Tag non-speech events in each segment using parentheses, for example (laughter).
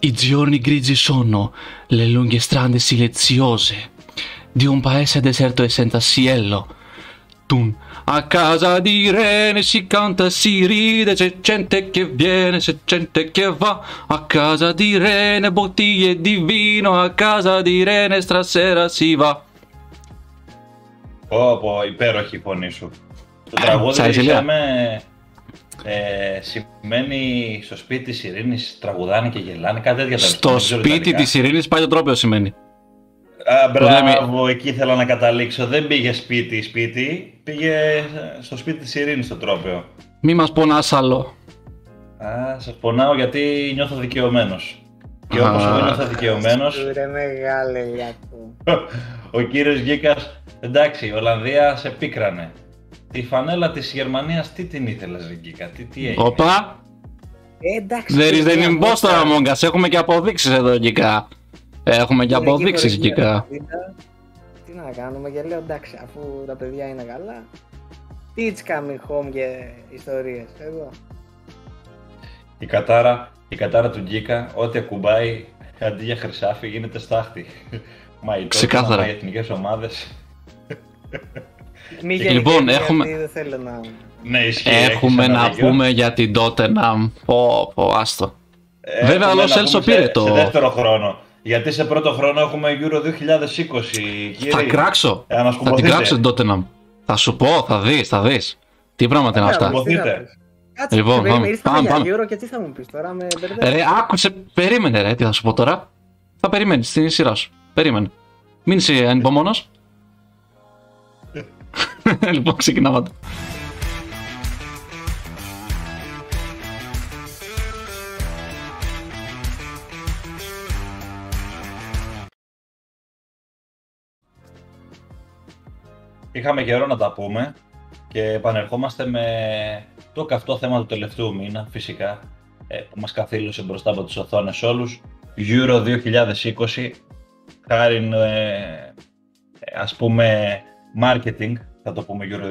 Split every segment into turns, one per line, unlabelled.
I giorni grigi sono, le lunghe strade silenziose di un paese deserto e senza cielo. Tun. A casa di Rene si canta e si ride, c'è gente che viene, c'è gente che va. A casa di Rene bottiglie di vino, a casa di Rene stasera si va.
Πω, πω, υπέροχη η φωνή σου. Το
Ε,
τραγούδι
σ' άρεσε,
είχαμε, ε, σημαίνει στο σπίτι της Ειρήνης τραγουδάνε και γελάνε, κάτι τέτοια. τέλος
Στο
πάντων, δεν ξέρω
σπίτι
ιταλικά.
της Ειρήνης πάει το τρόπαιο σημαίνει.
Α, μπράβο,
λέμε-
εκεί ήθελα να καταλήξω. Δεν πήγε σπίτι, σπίτι, πήγε στο σπίτι της Ειρήνης το τρόπαιο.
Μη μας πονάς άλλο.
Α, σας πονάω γιατί νιώθω δικαιωμένος. Και όπως
Α.
εγώ νιώθω δικαιωμένος,
Ρε μεγάλε λιάκο. (laughs)
ο κύριος Γκίκας, εντάξει, η Ολλανδία σε πίκρανε. Τη φανέλα της Γερμανίας τι την ήθελες ρε Γκίκα, τι, τι έγινε;
Οπα,
Ε, εντάξει.
there is
παιδιά,
an imposter
μόστα.
among us. Έχουμε και αποδείξεις εδώ Γκικά. Έχουμε και
Είναι εκεί
αποδείξεις
χωρίς
Γκικά.
μια βίδα. Τι να κάνουμε και λέω εντάξει αφού τα παιδιά είναι καλά. Teach coming home και ιστορίες. Εδώ.
Η κατάρα, η κατάρα του Γκίκα, ό,τι ακουμπάει αντί για χρυσάφι γίνεται στάχτη. (laughs) Μα οι
Ξεκάθαρα.
Τότtenham, οι εθνικές ομάδες. (laughs)
Μη
Λοιπόν,
γενικεύεις,
έχουμε-
γιατί Δεν θέλω να...
Ναι, ισχύει.
Έχουμε
έχεις ένα
να
δίκιο.
πούμε για την Tottenham. Πω, πω, άστο.
Έχουμε
Βέβαια, ο
να
Λος Έλσο
πούμε
πήρε
σε,
το-
Σε δεύτερο χρόνο. Γιατί σε πρώτο χρόνο έχουμε Euro 2020, κύριε.
Θα κράξω.
Ε,
Θα την
ανασκουμπωθείτε.
κράξω την Tottenham. Θα σου πω, θα δεις, θα δεις. Τι πράγματα είναι
Ε,
αυτά.
μπράβο, τι να
Μποθείτε.
πεις. Κάτσε,
Λοιπόν,
λοιπόν,
πάμε,
ήρθαμε
πάμε,
για
πάμε.
Euro και τι θα μου πεις τώρα με μπερδεύεις.
Ρε, άκουσε, περίμενε ρε, τι θα σου πω τώρα. Θα περιμένεις στην σειρά σου. Περίμενε. Μην είσαι ανυπομόνος. (laughs) λοιπόν, ξεκινάμε.
Είχαμε καιρό να τα πούμε και επανερχόμαστε με το καυτό θέμα του τελευταίου μήνα, φυσικά, ε, που μας καθήλωσε μπροστά από τις οθόνες όλους. Euro 2020, χάρη ε, ας πούμε marketing, θα το πούμε Euro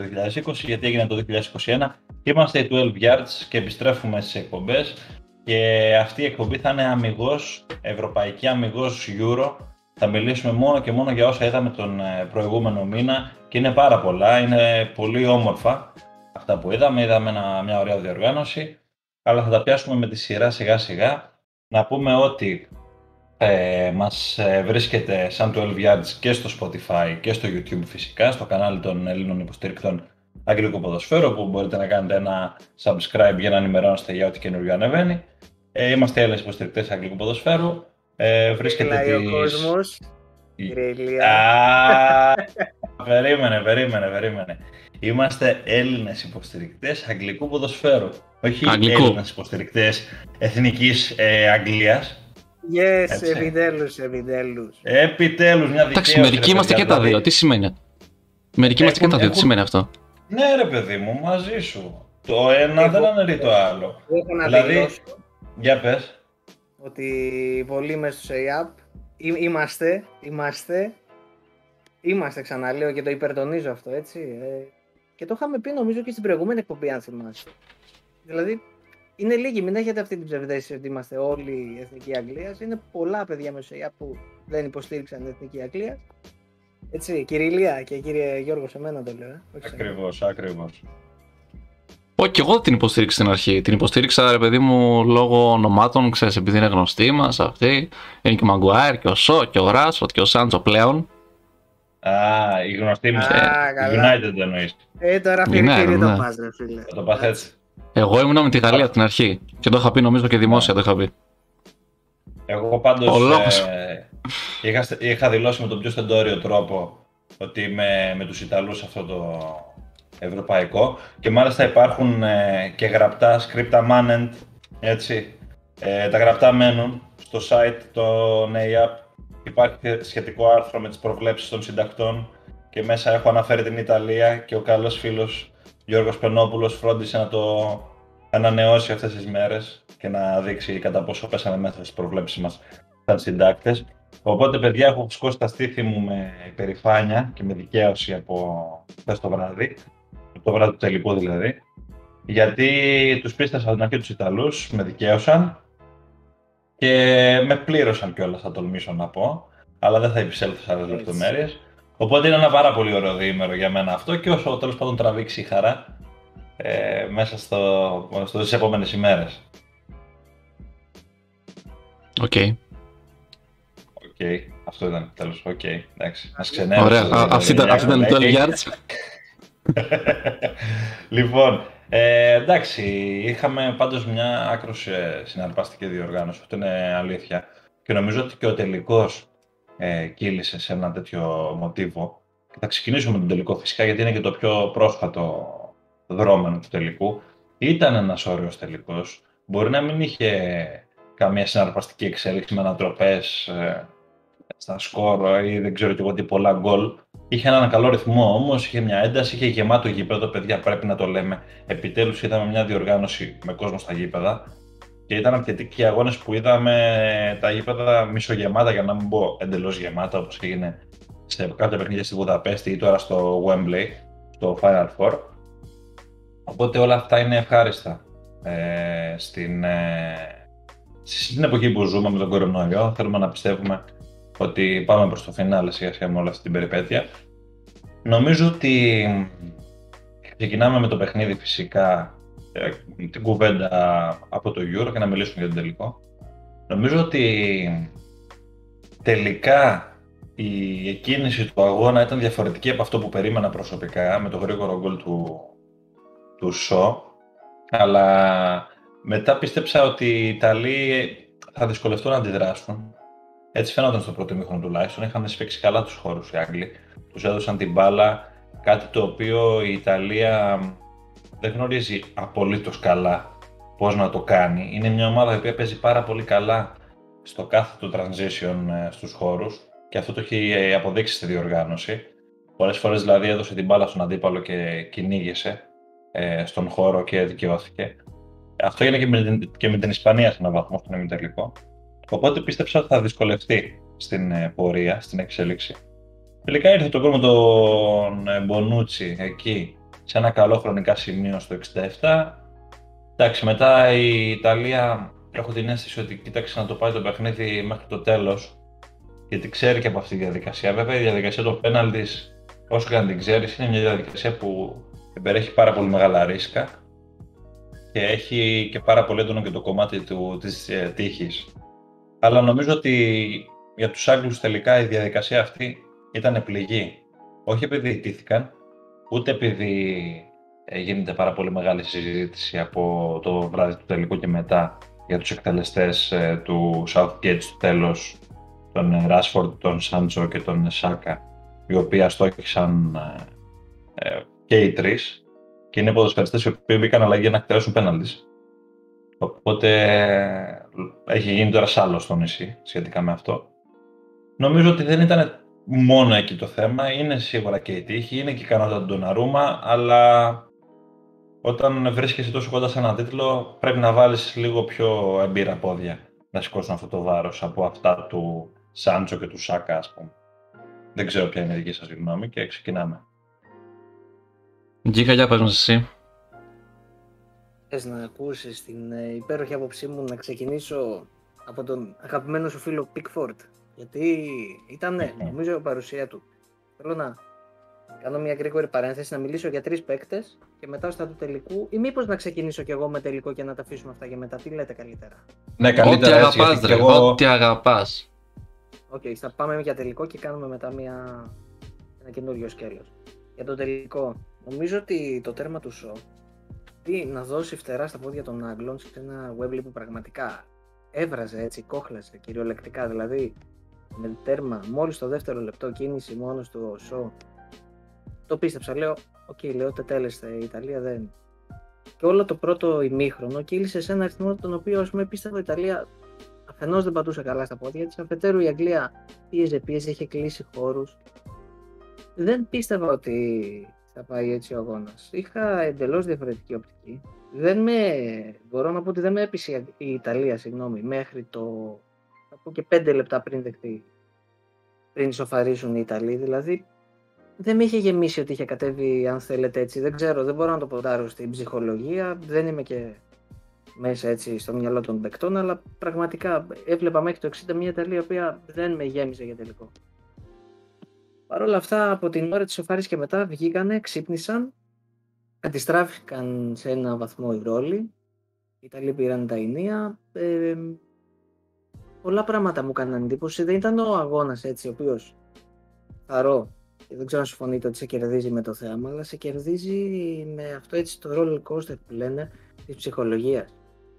2020, γιατί έγινε το 2021. Είμαστε οι 12 Yards και επιστρέφουμε στις εκπομπές και αυτή η εκπομπή θα είναι αμυγός, ευρωπαϊκή αμυγός Euro. Θα μιλήσουμε μόνο και μόνο για όσα είδαμε τον ε, προηγούμενο μήνα και είναι πάρα πολλά, είναι πολύ όμορφα αυτά που είδαμε, είδαμε ένα- μια ωραία διοργάνωση, αλλά θα τα πιάσουμε με τη σειρά σιγά σιγά. Να πούμε ότι ε, μας ε, βρίσκεται σαν 12 Yards και στο Spotify και στο YouTube φυσικά, στο κανάλι των Ελλήνων υποστηρικτών Αγγλικού Ποδοσφαίρου, που μπορείτε να κάνετε ένα subscribe για να ενημερώνεστε για ό,τι καινούργιο ανεβαίνει. Ε, είμαστε Έλληνες υποστηρικτές Αγγλικού Ποδοσφαίρου. Ε, βρίσκεται
Μιλάει ο
τις-
κόσμος.
η-
Κύριε Ηλία.
Α, περίμενε, περίμενε, περίμενε. Είμαστε Έλληνες υποστηρικτές αγγλικού ποδοσφαίρου. Όχι
Αγγλικού.
Έλληνες υποστηρικτές εθνικής ε, Αγγλίας.
Yes,
Έτσι.
επιτέλους, επιτέλους.
Επιτέλους μια δικαίωση.
Εντάξει, μερικοί
ρε
είμαστε και
παιδιά,
τα δύο.
δηλαδή.
Τι σημαίνει. Μερικοί είμαστε και
Έχουν-
τα δύο. Τι
έχουν-
σημαίνει αυτό;
Ναι ρε παιδί μου, μαζί σου. Το ένα δεν αναιρεί το άλλο.
Έχω να
Δηλαδή-
δηλώσω
Για πες.
ότι πολλοί μέσα στο ΣΕΙΑΠ είμαστε, είμαστε, είμαστε ξαναλέω και το υπερτονίζω αυτό έτσι. ε, και το είχαμε πει νομίζω και στην προηγούμενη εκπομπή αν θυμάσαι. Δηλαδή είναι λίγοι, μην έχετε αυτή την ψευδέστηση ότι είμαστε όλοι η Εθνική Αγγλίας. Είναι πολλά παιδιά μέσα στο ΣΕΙΑΠ που δεν υποστήριξαν την Εθνική Αγγλία. Έτσι, κύριε Ηλία και κύριε Γιώργο, σε μένα το λέω. Ε. όχι σε μένα.
Ακριβώς, ακριβώς.
Όχι, και εγώ δεν την υποστήριξα στην αρχή. Την υποστήριξα, ρε παιδί μου, λόγω ονομάτων, ξέρεις, επειδή είναι γνωστοί μας αυτοί. Είναι και ο Μαγκουάιρ και ο Σο και ο Ράσφοτ και ο Σάντζο πλέον.
Α, η γνωστή μας.
Α, καλά.
United εννοείς.
Ε, τώρα
United,
φίρι το
ναι.
πας ρε φίλε.
Θα το πας έτσι.
Εγώ ήμουνα με τη Γαλλία από την αρχή. Και το είχα πει νομίζω και δημόσια το είχα πει.
Εγώ πάντως
Ο λόγος.
ε, είχα, στε- είχα δηλώσει με τον πιο στεντόριο τρόπο ότι είμαι με τους Ιταλούς αυτό το ευρωπαϊκό και μάλιστα υπάρχουν ε, και γραπτά scripta manent, έτσι. Ε, τα γραπτά μένουν στο site των AAP. Υπάρχει σχετικό άρθρο με τις προβλέψεις των συντακτών και μέσα έχω αναφέρει την Ιταλία και ο καλός φίλος Γιώργος Πενόπουλος φρόντισε να το ανανεώσει αυτές τις μέρες και να δείξει κατά πόσο πέσαμε μέσα στις προβλέψεις μας σαν συντάκτες. Οπότε, παιδιά, έχω σκώσει τα στήθη μου με υπερηφάνεια και με δικαίωση από χθες το βράδυ, το βράδυ του τελικού δηλαδή, γιατί τους πίστεψα στην αρχή τους Ιταλούς, με δικαίωσαν Και με πλήρωσαν κιόλας, θα τολμήσω να πω. Αλλά δεν θα επισέλθω σε άλλες λεπτομέρειες. Οπότε είναι ένα πάρα πολύ ωραίο διήμερο για μένα αυτό και όσο τέλος πάντων τραβήξει η χαρά ε, μέσα στο, στο, στις επόμενες ημέρες.
OK.
Okay. Okay. Αυτό ήταν τέλος. OK. Okay. Εντάξει. Μας ξενέρωσε.
Ωραία. Αυτή ήταν 12 yards.
λοιπόν, ε, εντάξει, είχαμε πάντως μια άκρως ε, συναρπαστική διοργάνωση, αυτό είναι αλήθεια. Και νομίζω ότι και ο τελικός ε, κύλησε σε ένα τέτοιο μοτίβο. θα ξεκινήσουμε με τον τελικό φυσικά, γιατί είναι και το πιο πρόσφατο δρόμενο του τελικού. Ήταν ένας ωραίος τελικός. Μπορεί να μην είχε καμία συναρπαστική εξέλιξη με ανατροπές ε, στα σκορ ή δεν ξέρω και εγώ τι πολλά γκολ. Είχε έναν καλό ρυθμό όμως, είχε μια ένταση, είχε γεμάτο γήπεδο. Παιδιά, πρέπει να το λέμε. Επιτέλους είδαμε μια διοργάνωση με κόσμο στα γήπεδα. Και ήταν αρκετοί και οι αγώνες που είδαμε τα γήπεδα μισογεμάτα, για να μην πω εντελώς γεμάτα, όπως έγινε σε κάποια παιχνίδια στη Βουδαπέστη ή τώρα στο Wembley, στο Final Four. Οπότε όλα αυτά είναι ευχάριστα. Ε, στην, ε, στην εποχή που ζούμε με τον κορονοϊό, θέλουμε να πιστεύουμε ότι πάμε προς το φινάλε σιγά σιγά με όλη αυτή την περιπέτεια. Νομίζω ότι ξεκινάμε με το παιχνίδι φυσικά ε, την κουβέντα από το Euro και να μιλήσουμε για τον τελικό. Νομίζω ότι τελικά η εκκίνηση του αγώνα ήταν διαφορετική από αυτό που περίμενα προσωπικά με το γρήγορο γκολ του, του Σο. Αλλά μετά πίστεψα ότι οι Ιταλοί θα δυσκολευτούν να αντιδράσουν έτσι φαίνονταν στο πρώτο μήχρονο τουλάχιστον. Είχαν σφίξει καλά τους χώρους οι Άγγλοι. Τους έδωσαν την μπάλα, κάτι το οποίο η Ιταλία δεν γνωρίζει απολύτως καλά πώς να το κάνει. Είναι μια ομάδα η οποία παίζει πάρα πολύ καλά στο κάθε του transition ε, στους χώρους και αυτό το έχει ε, αποδείξει στη διοργάνωση. Πολλές φορές δηλαδή έδωσε την μπάλα στον αντίπαλο και κυνήγησε ε, στον χώρο και δικαιώθηκε. Αυτό έγινε και με, την, και με την Ισπανία σε έναν βαθμό, στον ημιτελικό. Οπότε πίστεψα ότι θα δυσκολευτεί στην ε, πορεία, στην εξέλιξη. Τελικά ήρθε το γκολ με τον ε, Μπονούτσι εκεί, σε ένα καλό χρονικά σημείο στο 67. Εντάξει, μετά η Ιταλία έχω την αίσθηση ότι κοίταξε να το πάει το παιχνίδι μέχρι το τέλος, γιατί ξέρει και από αυτή τη διαδικασία. Βέβαια, η διαδικασία των πέναλτη, όσο και αν την ξέρεις, είναι μια διαδικασία που περιέχει πάρα πολύ μεγάλα ρίσκα και έχει και πάρα πολύ έντονο και το κομμάτι του, της ε, τύχης. Αλλά νομίζω ότι για τους Άγγλους τελικά η διαδικασία αυτή ήταν πληγή. Όχι επειδή ιτήθηκαν, ούτε επειδή ε, γίνεται πάρα πολύ μεγάλη συζήτηση από το βράδυ του τελικού και μετά για τους εκτελεστές ε, του Southgate στο τέλος, τον Rashford, τον Σάντσο και τον Σάκα, οι οποίοι αστόχησαν ε, και οι τρεις και είναι ποδοσφαιριστές οι οποίοι μπήκαν αλλαγή για να εκτελέσουν πέναλτις. Οπότε έχει γίνει τώρα σάλο στο νησί σχετικά με αυτό. Νομίζω ότι δεν ήταν μόνο εκεί το θέμα, είναι σίγουρα και η τύχη, είναι και η ικανότητα του Ντοναρούμα, αλλά όταν βρίσκεσαι τόσο κοντά σε έναν τίτλο πρέπει να βάλεις λίγο πιο εμπειρά πόδια να σηκώσουν αυτό το βάρος από αυτά του Σάντσο και του Σάκα ας πούμε. Δεν ξέρω ποια είναι η δική σας γνώμη και ξεκινάμε.
Γκίκα, για πες μας εσύ
θες να ακούσεις την ε, υπέροχη άποψή μου να ξεκινήσω από τον αγαπημένο σου φίλο Πικφόρτ γιατί ήταν ναι, νομίζω η παρουσία του. Θέλω να κάνω μια γρήγορη παρένθεση, να μιλήσω για τρεις παίκτες και μετά στα του τελικού, ή μήπως να ξεκινήσω κι εγώ με τελικό και να τα αφήσουμε αυτά για μετά. Τι λέτε καλύτερα;
Ναι, καλύτερα. Ό,τι αγαπάς, ρε. Εγώ... Ό,τι αγαπάς.
OK, okay, θα πάμε για τελικό και κάνουμε μετά μια... ένα καινούριο σκέλος. Για το τελικό, νομίζω ότι το τέρμα του Σο τι να δώσει φτερά στα πόδια των Άγγλων σε ένα Wembley που πραγματικά έβραζε έτσι, κόχλασε κυριολεκτικά. Δηλαδή με τέρμα μόλις το δεύτερο λεπτό κίνηση μόνο του Σο. Το πίστεψα, λέω, OK, okay, λέω τετέλεστε, η Ιταλία δεν. Και όλο το πρώτο ημίχρονο κύλησε σε ένα ρυθμό τον οποίο ας πούμε πίστευα η Ιταλία αφενός δεν πατούσε καλά στα πόδια της, αφετέρου η Αγγλία πίεζε, πίεζε, είχε κλείσει χώρους. Δεν πίστευα ότι θα πάει έτσι ο αγώνας. Είχα εντελώς διαφορετική οπτική. Δεν με, μπορώ να πω ότι δεν με έπεισε η Ιταλία, συγγνώμη, μέχρι το. Θα πω και πέντε λεπτά πριν δεχτεί. Πριν ισοφαρίσουν οι Ιταλοί. Δηλαδή δεν με είχε γεμίσει ότι είχε κατέβει, αν θέλετε έτσι. Δεν ξέρω, δεν μπορώ να το ποντάρω στην ψυχολογία. Δεν είμαι και μέσα έτσι στο μυαλό των παικτών, αλλά πραγματικά έβλεπα μέχρι το 60 μια Ιταλία η οποία δεν με γέμιζε για τελικό. Παρ' όλα αυτά, από την ώρα της σοφάρης και μετά βγήκανε, ξύπνησαν, αντιστράφηκαν σε ένα βαθμό οι ρόλοι. Οι Ιταλοί πήραν τα ενία. Ε, πολλά πράγματα μου έκαναν εντύπωση. Δεν ήταν ο αγώνας έτσι, ο οποίος θαρώ και δεν ξέρω αν συμφωνείτε ότι σε κερδίζει με το θέαμα, αλλά σε κερδίζει με αυτό έτσι το roller coaster που λένε της ψυχολογίας.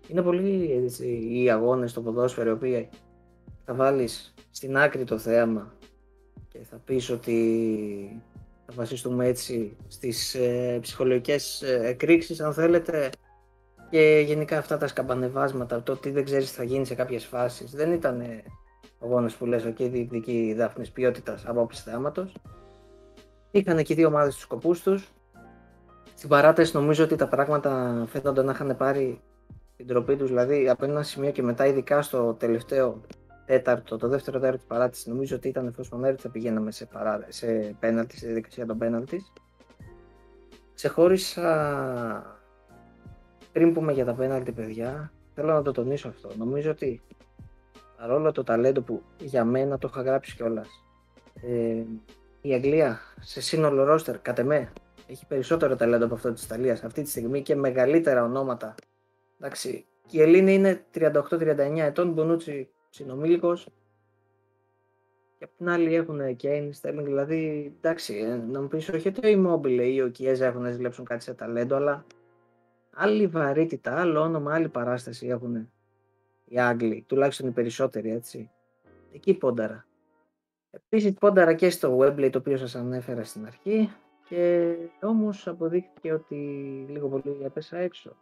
Είναι πολύ έτσι, οι αγώνες στο ποδόσφαιρο, οι οποίοι θα βάλεις στην άκρη το θέαμα και θα πεις ότι θα βασιστούμε έτσι στις ε, ψυχολογικές ε, εκρήξεις αν θέλετε και γενικά αυτά τα σκαμπανεβάσματα, το ότι δεν ξέρεις τι θα γίνει σε κάποιες φάσεις δεν ήταν αγώνες που λες και διεκδικεί δάφνης ποιότητας από άποψη θέαματος είχαν και οι δύο ομάδες τους σκοπούς τους στην παράταση νομίζω ότι τα πράγματα φαίνονταν να είχαν πάρει την τροπή τους δηλαδή από ένα σημείο και μετά ειδικά στο τελευταίο τέταρτο, το δεύτερο τέταρτο της παράτηση, νομίζω ότι ήταν εφόσον μέρη θα πηγαίναμε σε, παρά, σε πέναλτις, στη διαδικασία των πέναλτις. Ξεχώρισα πριν πούμε για τα πέναλτι, παιδιά, θέλω να το τονίσω αυτό. Νομίζω ότι παρόλο το ταλέντο που για μένα το είχα γράψει κιόλας. Ε, η Αγγλία σε σύνολο ρόστερ, κατ' εμέ, έχει περισσότερο ταλέντο από αυτό της Ιταλίας αυτή τη στιγμή και μεγαλύτερα ονόματα. Εντάξει, και η Ελλήνη είναι 38-39 ετών, Μπονούτσι συνομήλικος. Και απ' την άλλη έχουν Κέιν, Στέρλινγκ, δηλαδή εντάξει, ε, να μου πεις όχι ότι ο Immobile ή ο Κιέζα έχουν να ζηλέψουν κάτι σε ταλέντο, αλλά άλλη βαρύτητα, άλλο όνομα, άλλη παράσταση έχουν οι Άγγλοι, τουλάχιστον οι περισσότεροι έτσι. Εκεί πόνταρα. Επίσης πόνταρα και στο Webley το οποίο σας ανέφερα στην αρχή και όμως αποδείχθηκε ότι λίγο πολύ έπεσα έξω.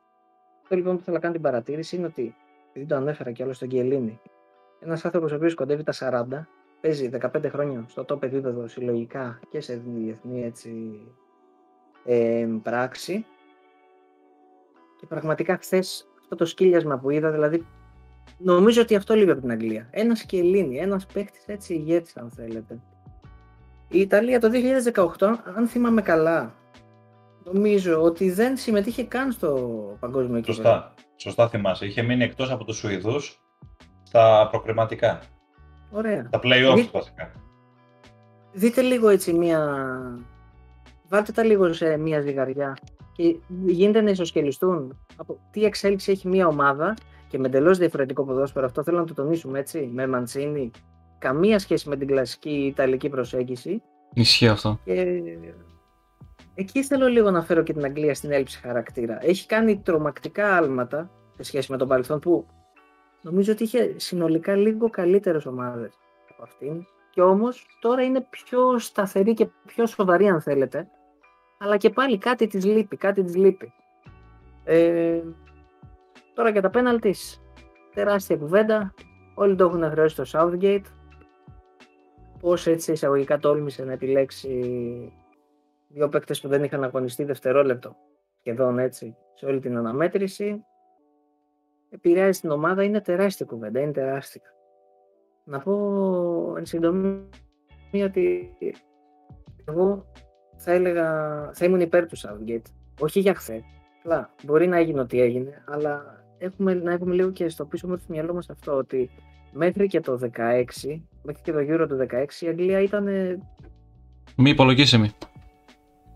Αυτό λοιπόν που θέλω να κάνω την παρατήρηση είναι ότι, επειδή το ανέφερα και άλλο στον Γκελίνη, ένας άνθρωπος ο οποίος κοντεύει τα 40, παίζει 15 χρόνια στο top επίπεδο συλλογικά και σε διεθνή έτσι, ε, πράξη. Και πραγματικά χθες αυτό το σκύλιασμα που είδα, δηλαδή νομίζω ότι αυτό λείπει από την Αγγλία. Ένας σκελίνι, ένας παίχτη έτσι ηγέτης, αν θέλετε. Η Ιταλία το 2018, αν θυμάμαι καλά, νομίζω ότι δεν συμμετείχε καν στο παγκόσμιο
κύπελο. Σωστά. Σωστά θυμάσαι. Είχε μείνει εκτός από τους Σουηδούς στα προκριματικά.
Ωραία.
Τα play-offs Δείτε... βασικά.
Δείτε λίγο έτσι μία... Βάλτε τα λίγο σε μία ζυγαριά και γίνεται να ισοσκελιστούν από τι εξέλιξη έχει μία ομάδα και με εντελώς διαφορετικό ποδόσφαιρο. Αυτό θέλω να το τονίσουμε έτσι. Με Μαντσίνη, καμία σχέση με την κλασική Ιταλική προσέγγιση.
Ισχύει αυτό.
Και εκεί θέλω λίγο να φέρω και την Αγγλία στην έλλειψη χαρακτήρα. Έχει κάνει τρομακτικά άλματα σε σχέση με τον παρελθόν που νομίζω ότι είχε συνολικά λίγο καλύτερες ομάδες από αυτήν και όμως τώρα είναι πιο σταθερή και πιο σοβαρή αν θέλετε αλλά και πάλι κάτι της λείπει, κάτι της λείπει. Ε, τώρα για τα πέναλτις, τεράστια κουβέντα, όλοι το έχουν χρεώσει στο Southgate, πώς έτσι εισαγωγικά τόλμησε να επιλέξει δύο παίκτες που δεν είχαν αγωνιστεί δευτερόλεπτο σχεδόν έτσι σε όλη την αναμέτρηση. Επηρεάζει την ομάδα. Είναι τεράστια κουβέντα, είναι τεράστια. Να πω εν συντομία ότι εγώ θα έλεγα, θα ήμουν υπέρ του Southgate. Όχι για χθες. Απλά μπορεί να έγινε ό,τι έγινε, αλλά έχουμε, να έχουμε λίγο και στο πίσω μέρος του μυαλό μας αυτό ότι μέχρι και το 16, μέχρι και το Euro του 16 η Αγγλία ήταν...
Μη υπολογίσιμη.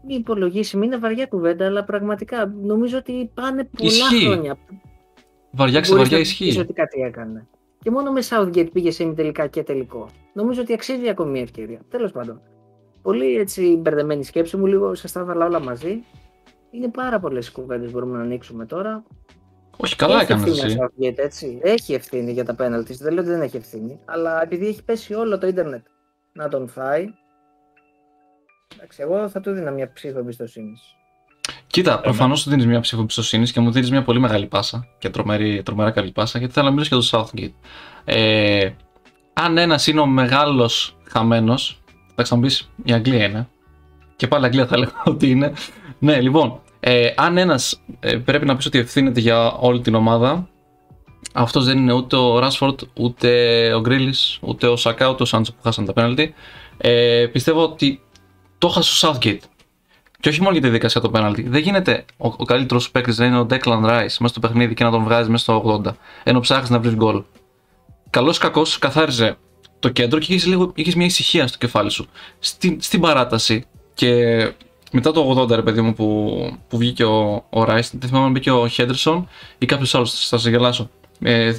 Μη υπολογίσιμη, είναι βαριά κουβέντα, αλλά πραγματικά νομίζω ότι πάνε πολλά
Ισχύει.
χρόνια.
Βαριά ξεβαριά ισχύει.
ότι κάτι έκανε. Και μόνο με Southgate πήγε σε τελικά και τελικό. Νομίζω ότι αξίζει ακόμη μια ευκαιρία. Τέλος πάντων. Πολύ έτσι μπερδεμένη σκέψη μου, λίγο σας τα έβαλα όλα μαζί. Είναι πάρα πολλές κουβέντες μπορούμε να ανοίξουμε τώρα.
Όχι, καλά έκανες
εσύ. Southgate, έτσι. Έχει ευθύνη για τα πέναλτι. Δεν λέω ότι δεν έχει ευθύνη. Αλλά επειδή έχει πέσει όλο το ίντερνετ να τον φάει. Εντάξει, εγώ θα του δίνα μια ψήφο εμπιστοσύνης.
Κοίτα, προφανώς σου δίνεις μια ψήφο εμπιστοσύνης και μου δίνεις μια πολύ μεγάλη πάσα και τρομερή, τρομερά καλή πάσα γιατί θέλω να μιλήσω για το Southgate. Ε, αν ένας είναι ο μεγάλος χαμένος, θα μου η Αγγλία είναι. Και πάλι Αγγλία θα έλεγα ότι είναι. Ναι, λοιπόν, ε, αν ένας ε, πρέπει να πεις ότι ευθύνεται για όλη την ομάδα, αυτός δεν είναι ούτε ο Ράσφορντ, ούτε ο Γκρίλι, ούτε ο Σακά, ούτε ο Σάντζο που χάσαν τα πέναλτι. Ε, πιστεύω ότι το έχασε ο Southgate Και όχι μόνο για τη δικασία το πέναλτι. Δεν γίνεται ο, ο καλύτερος παίκτης να είναι ο Declan Rice μέσα στο παιχνίδι και να τον βγάζεις μέσα στο 80. Ενώ ψάχνεις να βρεις γκολ. Καλός κακός καθάριζε το κέντρο και είχε είχες μια ησυχία στο κεφάλι σου. Στην, στην παράταση και μετά το 80 ρε παιδί μου που, που βγήκε ο, ο Rice, δεν θυμάμαι αν μπήκε ο Χέντερσον ή κάποιος άλλος, θα σα γελάσω. Ε,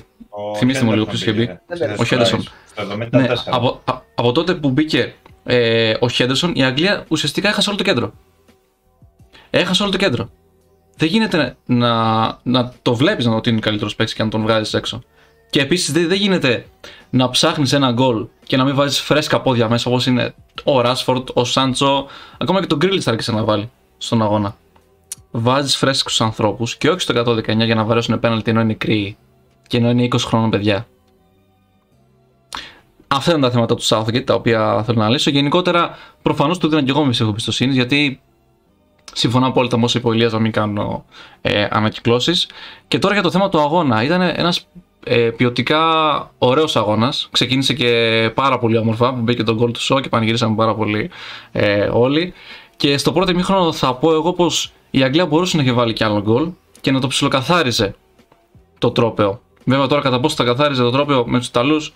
θυμήστε μου λίγο ποιος είχε μπει. Ο Χέντερσον. Ναι, από, από τότε που μπήκε ε, ο Χέντερσον, η Αγγλία ουσιαστικά έχασε όλο το κέντρο. Έχασε όλο το κέντρο. Δεν γίνεται να, να το βλέπεις να ότι είναι καλύτερος παίκτης και να τον βγάζεις έξω. Και επίσης δεν, δεν γίνεται να ψάχνεις ένα γκολ και να μην βάζεις φρέσκα πόδια μέσα όπως είναι ο Ράσφορντ, ο Σάντσο, ακόμα και τον Γκρίλι θα άρχισε να βάλει στον αγώνα. Βάζεις φρέσκου ανθρώπους και όχι στο 119 για να βαρέσουν πέναλτι ενώ είναι κρύοι και ενώ είναι 20 χρόνων παιδιά. Αυτά είναι τα θέματα του Southgate τα οποία θέλω να λύσω. Γενικότερα, προφανώς του δίνω και εγώ μισή εμπιστοσύνη γιατί συμφωνώ απόλυτα με όσο είπε ο Ηλίας να μην κάνω ε, ανακυκλώσεις. Και τώρα για το θέμα του αγώνα. Ήταν ένας ε, ποιοτικά ωραίος αγώνας. Ξεκίνησε και πάρα πολύ όμορφα. Που μπήκε τον γκολ του Σο και πανηγυρίσαμε πάρα πολύ ε, όλοι. Και στο πρώτο μήχρονο θα πω εγώ πως η Αγγλία μπορούσε να έχει βάλει κι άλλο γκολ και να το ψιλοκαθάριζε το τρόπεο. Βέβαια τώρα κατά πόσο θα καθάριζε το τρόπεο με τους Ιταλούς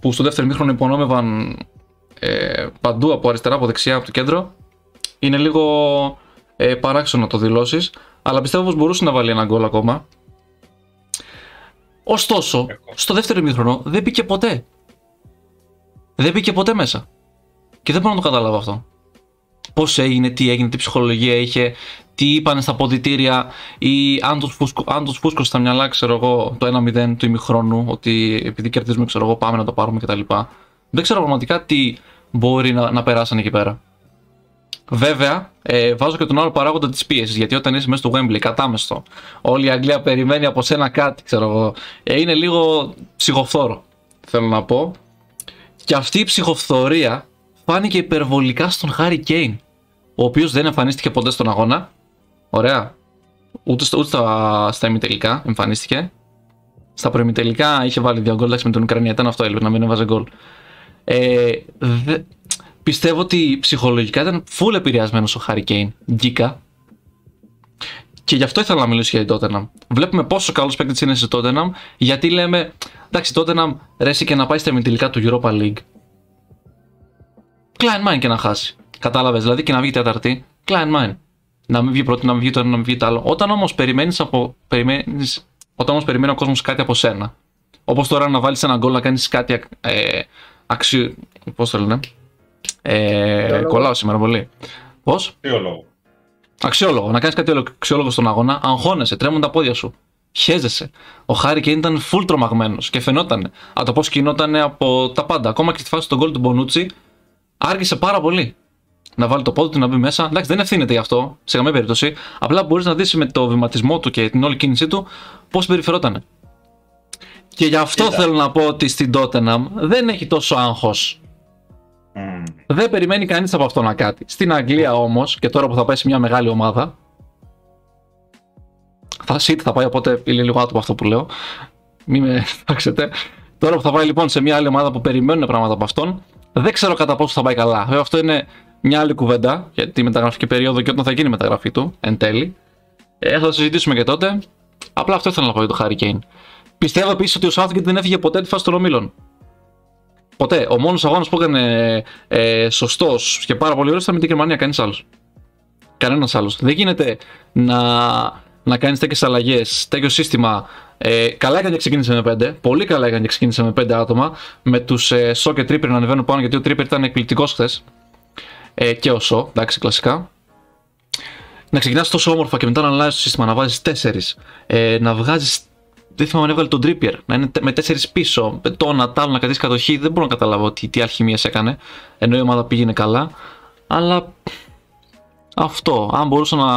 που στο δεύτερο μήχρονο υπονόμευαν ε, παντού από αριστερά, από δεξιά, από το κέντρο. Είναι λίγο ε, παράξενο να το δηλώσεις, αλλά πιστεύω πως μπορούσε να βάλει ένα γκολ ακόμα. Ωστόσο, στο δεύτερο μήχρονο δεν μπήκε ποτέ. Δεν μπήκε ποτέ μέσα. Και δεν μπορώ να το καταλάβω αυτό. Πώς έγινε, τι έγινε, τι ψυχολογία είχε, τι είπαν στα ποδητήρια ή αν του φούσκω, φούσκωσε στα μυαλά, ξέρω εγώ, το 1-0 του ημιχρόνου, ότι επειδή κερδίζουμε, ξέρω εγώ, πάμε να το πάρουμε κτλ. Δεν ξέρω πραγματικά τι μπορεί να, να περάσαν εκεί πέρα. Βέβαια, ε, βάζω και τον άλλο παράγοντα της πίεσης. Γιατί όταν είσαι μέσα στο Wembley, κατάμεστο, όλη η Αγγλία περιμένει από σένα κάτι, ξέρω εγώ. Ε, είναι λίγο ψυχοφθόρο, θέλω να πω. Και αυτή η ψυχοφθορία φάνηκε υπερβολικά στον Χάρι Κέιν, ο οποίος δεν εμφανίστηκε ποτέ στον αγώνα. Ωραία. Ούτε, στο, ούτε στα, στα ημιτελικά εμφανίστηκε. Στα προημιτελικά είχε βάλει δύο γκολ με τον Ουκρανία. Ήταν αυτό, έλειπε να μην έβαζε γκολ. Ε, δε, πιστεύω ότι ψυχολογικά ήταν full επηρεασμένος ο Χάρη Κέιν. Γκίκα. Και γι' αυτό ήθελα να μιλήσω για την Τότεναμ. Βλέπουμε πόσο καλός παίκτης είναι σε Τότεναμ, γιατί λέμε, εντάξει, Τότεναμ ρέσει και να πάει στα ημιτελικά του Europa League. Klein mind και να χάσει. Κατάλαβες, δηλαδή και να βγει τέταρτη. Klein mind. Να μην βγει πρώτη, να μην βγει το ένα, να μην βγει το άλλο. Όταν όμως περιμένεις από. Περιμένεις, όταν όμως περιμένει ο κόσμος κάτι από σένα. Όπως τώρα να βάλεις ένα γκολ να κάνεις κάτι ε, αξιο. Πώς το λένε. Ε, κολλάω σήμερα πολύ. Πώς;
Αξιόλογο.
Αξιόλογο. Να κάνεις κάτι αξιόλογο στον αγώνα. Αγχώνεσαι, τρέμουν τα πόδια σου. Χέζεσαι. Ο Χάρη Κέιν ήταν full τρομαγμένος και φαινόταν από το πώς κινόταν από τα πάντα. Ακόμα και στη φάση του γκολ του Μπονούτσι άργησε πάρα πολύ να βάλει το πόδι του να μπει μέσα. Εντάξει, δεν ευθύνεται γι' αυτό σε καμία περίπτωση. Απλά μπορείς να δεις με το βηματισμό του και την όλη κίνησή του πώς περιφερόταν. Και γι' αυτό θέλω να πω ότι στην Tottenham δεν έχει τόσο άγχος. Mm. Δεν περιμένει κανείς από αυτό να κάτι. Στην Αγγλία όμως, και τώρα που θα πάει σε μια μεγάλη ομάδα. Θα City θα πάει, οπότε είναι λίγο άτομο αυτό που λέω. Μην με φτάξετε. Τώρα που θα πάει λοιπόν σε μια άλλη ομάδα που περιμένουν πράγματα από αυτόν, δεν ξέρω κατά πόσο θα πάει καλά. Βέβαια, αυτό είναι μια άλλη κουβέντα για τη μεταγραφική περίοδο και όταν θα γίνει η μεταγραφή του εν τέλει. Ε, θα το συζητήσουμε και τότε. Απλά αυτό ήθελα να πω για το Harry Kane. Πιστεύω επίσης ότι ο Southgate δεν έφυγε ποτέ τη φάση των ομίλων. Ποτέ. Ο μόνος αγώνας που έκανε ε, σωστός και πάρα πολύ ωραίος ήταν με την Γερμανία. Κανείς άλλος. Κανένας άλλος. Δεν γίνεται να, να κάνεις τέτοιες αλλαγές, τέτοιο σύστημα. Ε, καλά έκανε και ξεκίνησε με 5. Πολύ καλά έκανε και ξεκίνησε με 5 άτομα. Με τους ε, Σο και Τρίπερ να ανεβαίνουν πάνω γιατί ο Τρίπερ ήταν εκπληκτικός χθες ε, και ο Σο, εντάξει, κλασικά. Να ξεκινάς τόσο όμορφα και μετά να αλλάζεις το σύστημα, να βάζεις 4. Ε, να βγάζεις. Δεν θυμάμαι αν έβγαλε τον Trippier, να είναι με 4 πίσω. Με το να τάλω να κρατήσει κατοχή. Δεν μπορώ να καταλάβω τι, τι αλχημίε έκανε. Ενώ η ομάδα πήγαινε καλά. Αλλά αυτό, αν μπορούσα να,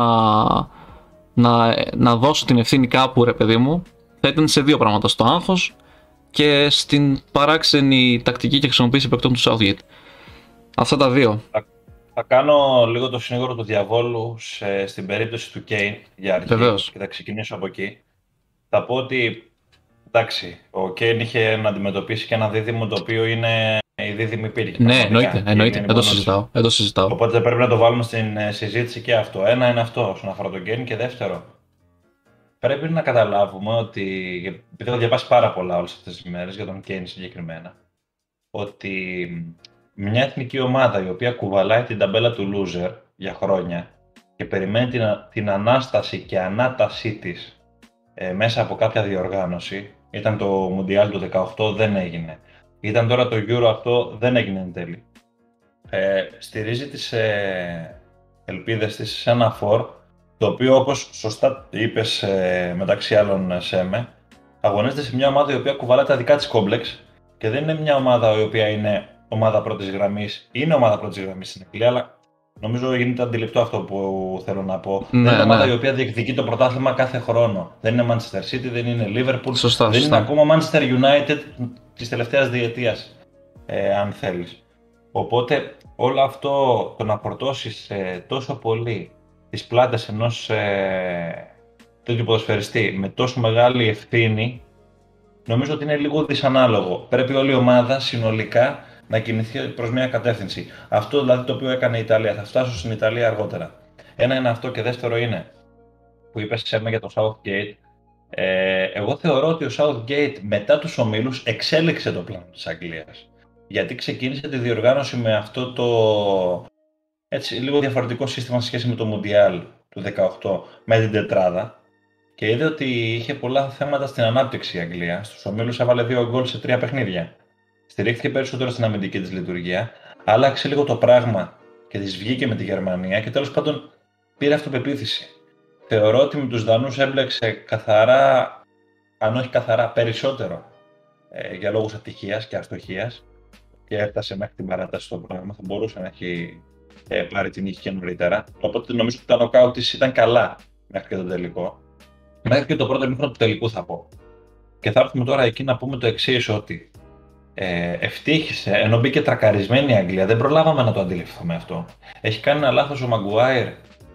να, να δώσω την ευθύνη κάπου, ρε παιδί μου, θα ήταν σε δύο πράγματα. Στο άγχος και στην παράξενη τακτική και χρησιμοποίηση παικτών του Southgate. Αυτά τα δύο.
Θα κάνω λίγο το συνήγορο του διαβόλου σε, στην περίπτωση του Κέιν για αρχή
Βεβαίως.
και θα ξεκινήσω από εκεί. Θα πω ότι εντάξει, ο Κέιν είχε να αντιμετωπίσει και ένα δίδυμο το οποίο είναι η δίδυμη πύργη.
Ναι,
πραγματικά.
εννοείται.
Και
εννοείται.
είναι
Δεν το
μόνο-
συζητάω. Δεν το συζητάω.
Οπότε πρέπει να το βάλουμε στην ε, συζήτηση και αυτό. Ένα είναι αυτό όσον αφορά τον Kane και δεύτερο. Πρέπει να καταλάβουμε ότι, επειδή έχω διαβάσει πάρα πολλά όλες αυτές τις ημέρες για τον Kane συγκεκριμένα, ότι μια εθνική ομάδα η οποία κουβαλάει την ταμπέλα του loser για χρόνια και περιμένει την, α- την ανάσταση και ανάτασή της ε, μέσα από κάποια διοργάνωση, ήταν το Mundial του 18, δεν έγινε. Ήταν τώρα το Euro αυτό, δεν έγινε εν τέλει ε, στηρίζει τις ε, ελπίδες της σε ένα φορ το οποίο όπως σωστά είπες ε, μεταξύ άλλων ε, Σέμε αγωνίζεται σε μια ομάδα η οποία κουβαλάει τα δικά της κόμπλεξ και δεν είναι μια ομάδα η οποία είναι ομάδα πρώτης γραμμής είναι ομάδα πρώτης γραμμής στην Αγγλία αλλά νομίζω γίνεται αντιληπτό αυτό που θέλω να πω
Ναι,
δεν είναι ομάδα
ναι.
η οποία διεκδικεί το πρωτάθλημα κάθε χρόνο δεν είναι Manchester City, δεν είναι Liverpool
Σωστά,
δεν είναι
σωστά.
ακόμα Manchester United της τελευταίας διετίας, ε, αν θέλεις. Οπότε όλο αυτό το να φορτώσεις ε, τόσο πολύ τις πλάτες ενός ε, τέτοιου ποδοσφαιριστή με τόσο μεγάλη ευθύνη, νομίζω ότι είναι λίγο δυσανάλογο. Πρέπει όλη η ομάδα συνολικά να κινηθεί προς μια κατεύθυνση. Αυτό δηλαδή το οποίο έκανε η Ιταλία. Θα φτάσω στην Ιταλία αργότερα. Ένα είναι αυτό και δεύτερο είναι που είπες Σέμε για το Southgate. Ε, εγώ θεωρώ ότι ο Southgate μετά τους ομίλους εξέλιξε το πλάνο της Αγγλίας. Γιατί ξεκίνησε τη διοργάνωση με αυτό το έτσι, λίγο διαφορετικό σύστημα σε σχέση με το Mundial του 18 με την τετράδα και είδε ότι είχε πολλά θέματα στην ανάπτυξη η Αγγλία. Στους ομίλους έβαλε δύο γκολ σε τρία παιχνίδια. Στηρίχθηκε περισσότερο στην αμυντική της λειτουργία, άλλαξε λίγο το πράγμα και της βγήκε με τη Γερμανία και τέλος πάντων πήρε αυτοπεποίθηση. Θεωρώ ότι με τους Δανούς έμπλεξε καθαρά, αν όχι καθαρά, περισσότερο ε, για λόγους ατυχίας και αστοχίας και έφτασε μέχρι την παράταση στο πράγμα. Θα μπορούσε να έχει ε, πάρει την νίκη και νωρίτερα. Οπότε νομίζω ότι τα νοκάου της ήταν καλά μέχρι και το τελικό. Μέχρι και το πρώτο ημίχρονο του τελικού θα πω. Και θα έρθουμε τώρα εκεί να πούμε το εξής ότι ε, ευτύχησε, ενώ μπήκε τρακαρισμένη η Αγγλία, δεν προλάβαμε να το αντιληφθούμε αυτό. Έχει κάνει ένα λάθος ο Μαγκουάιρ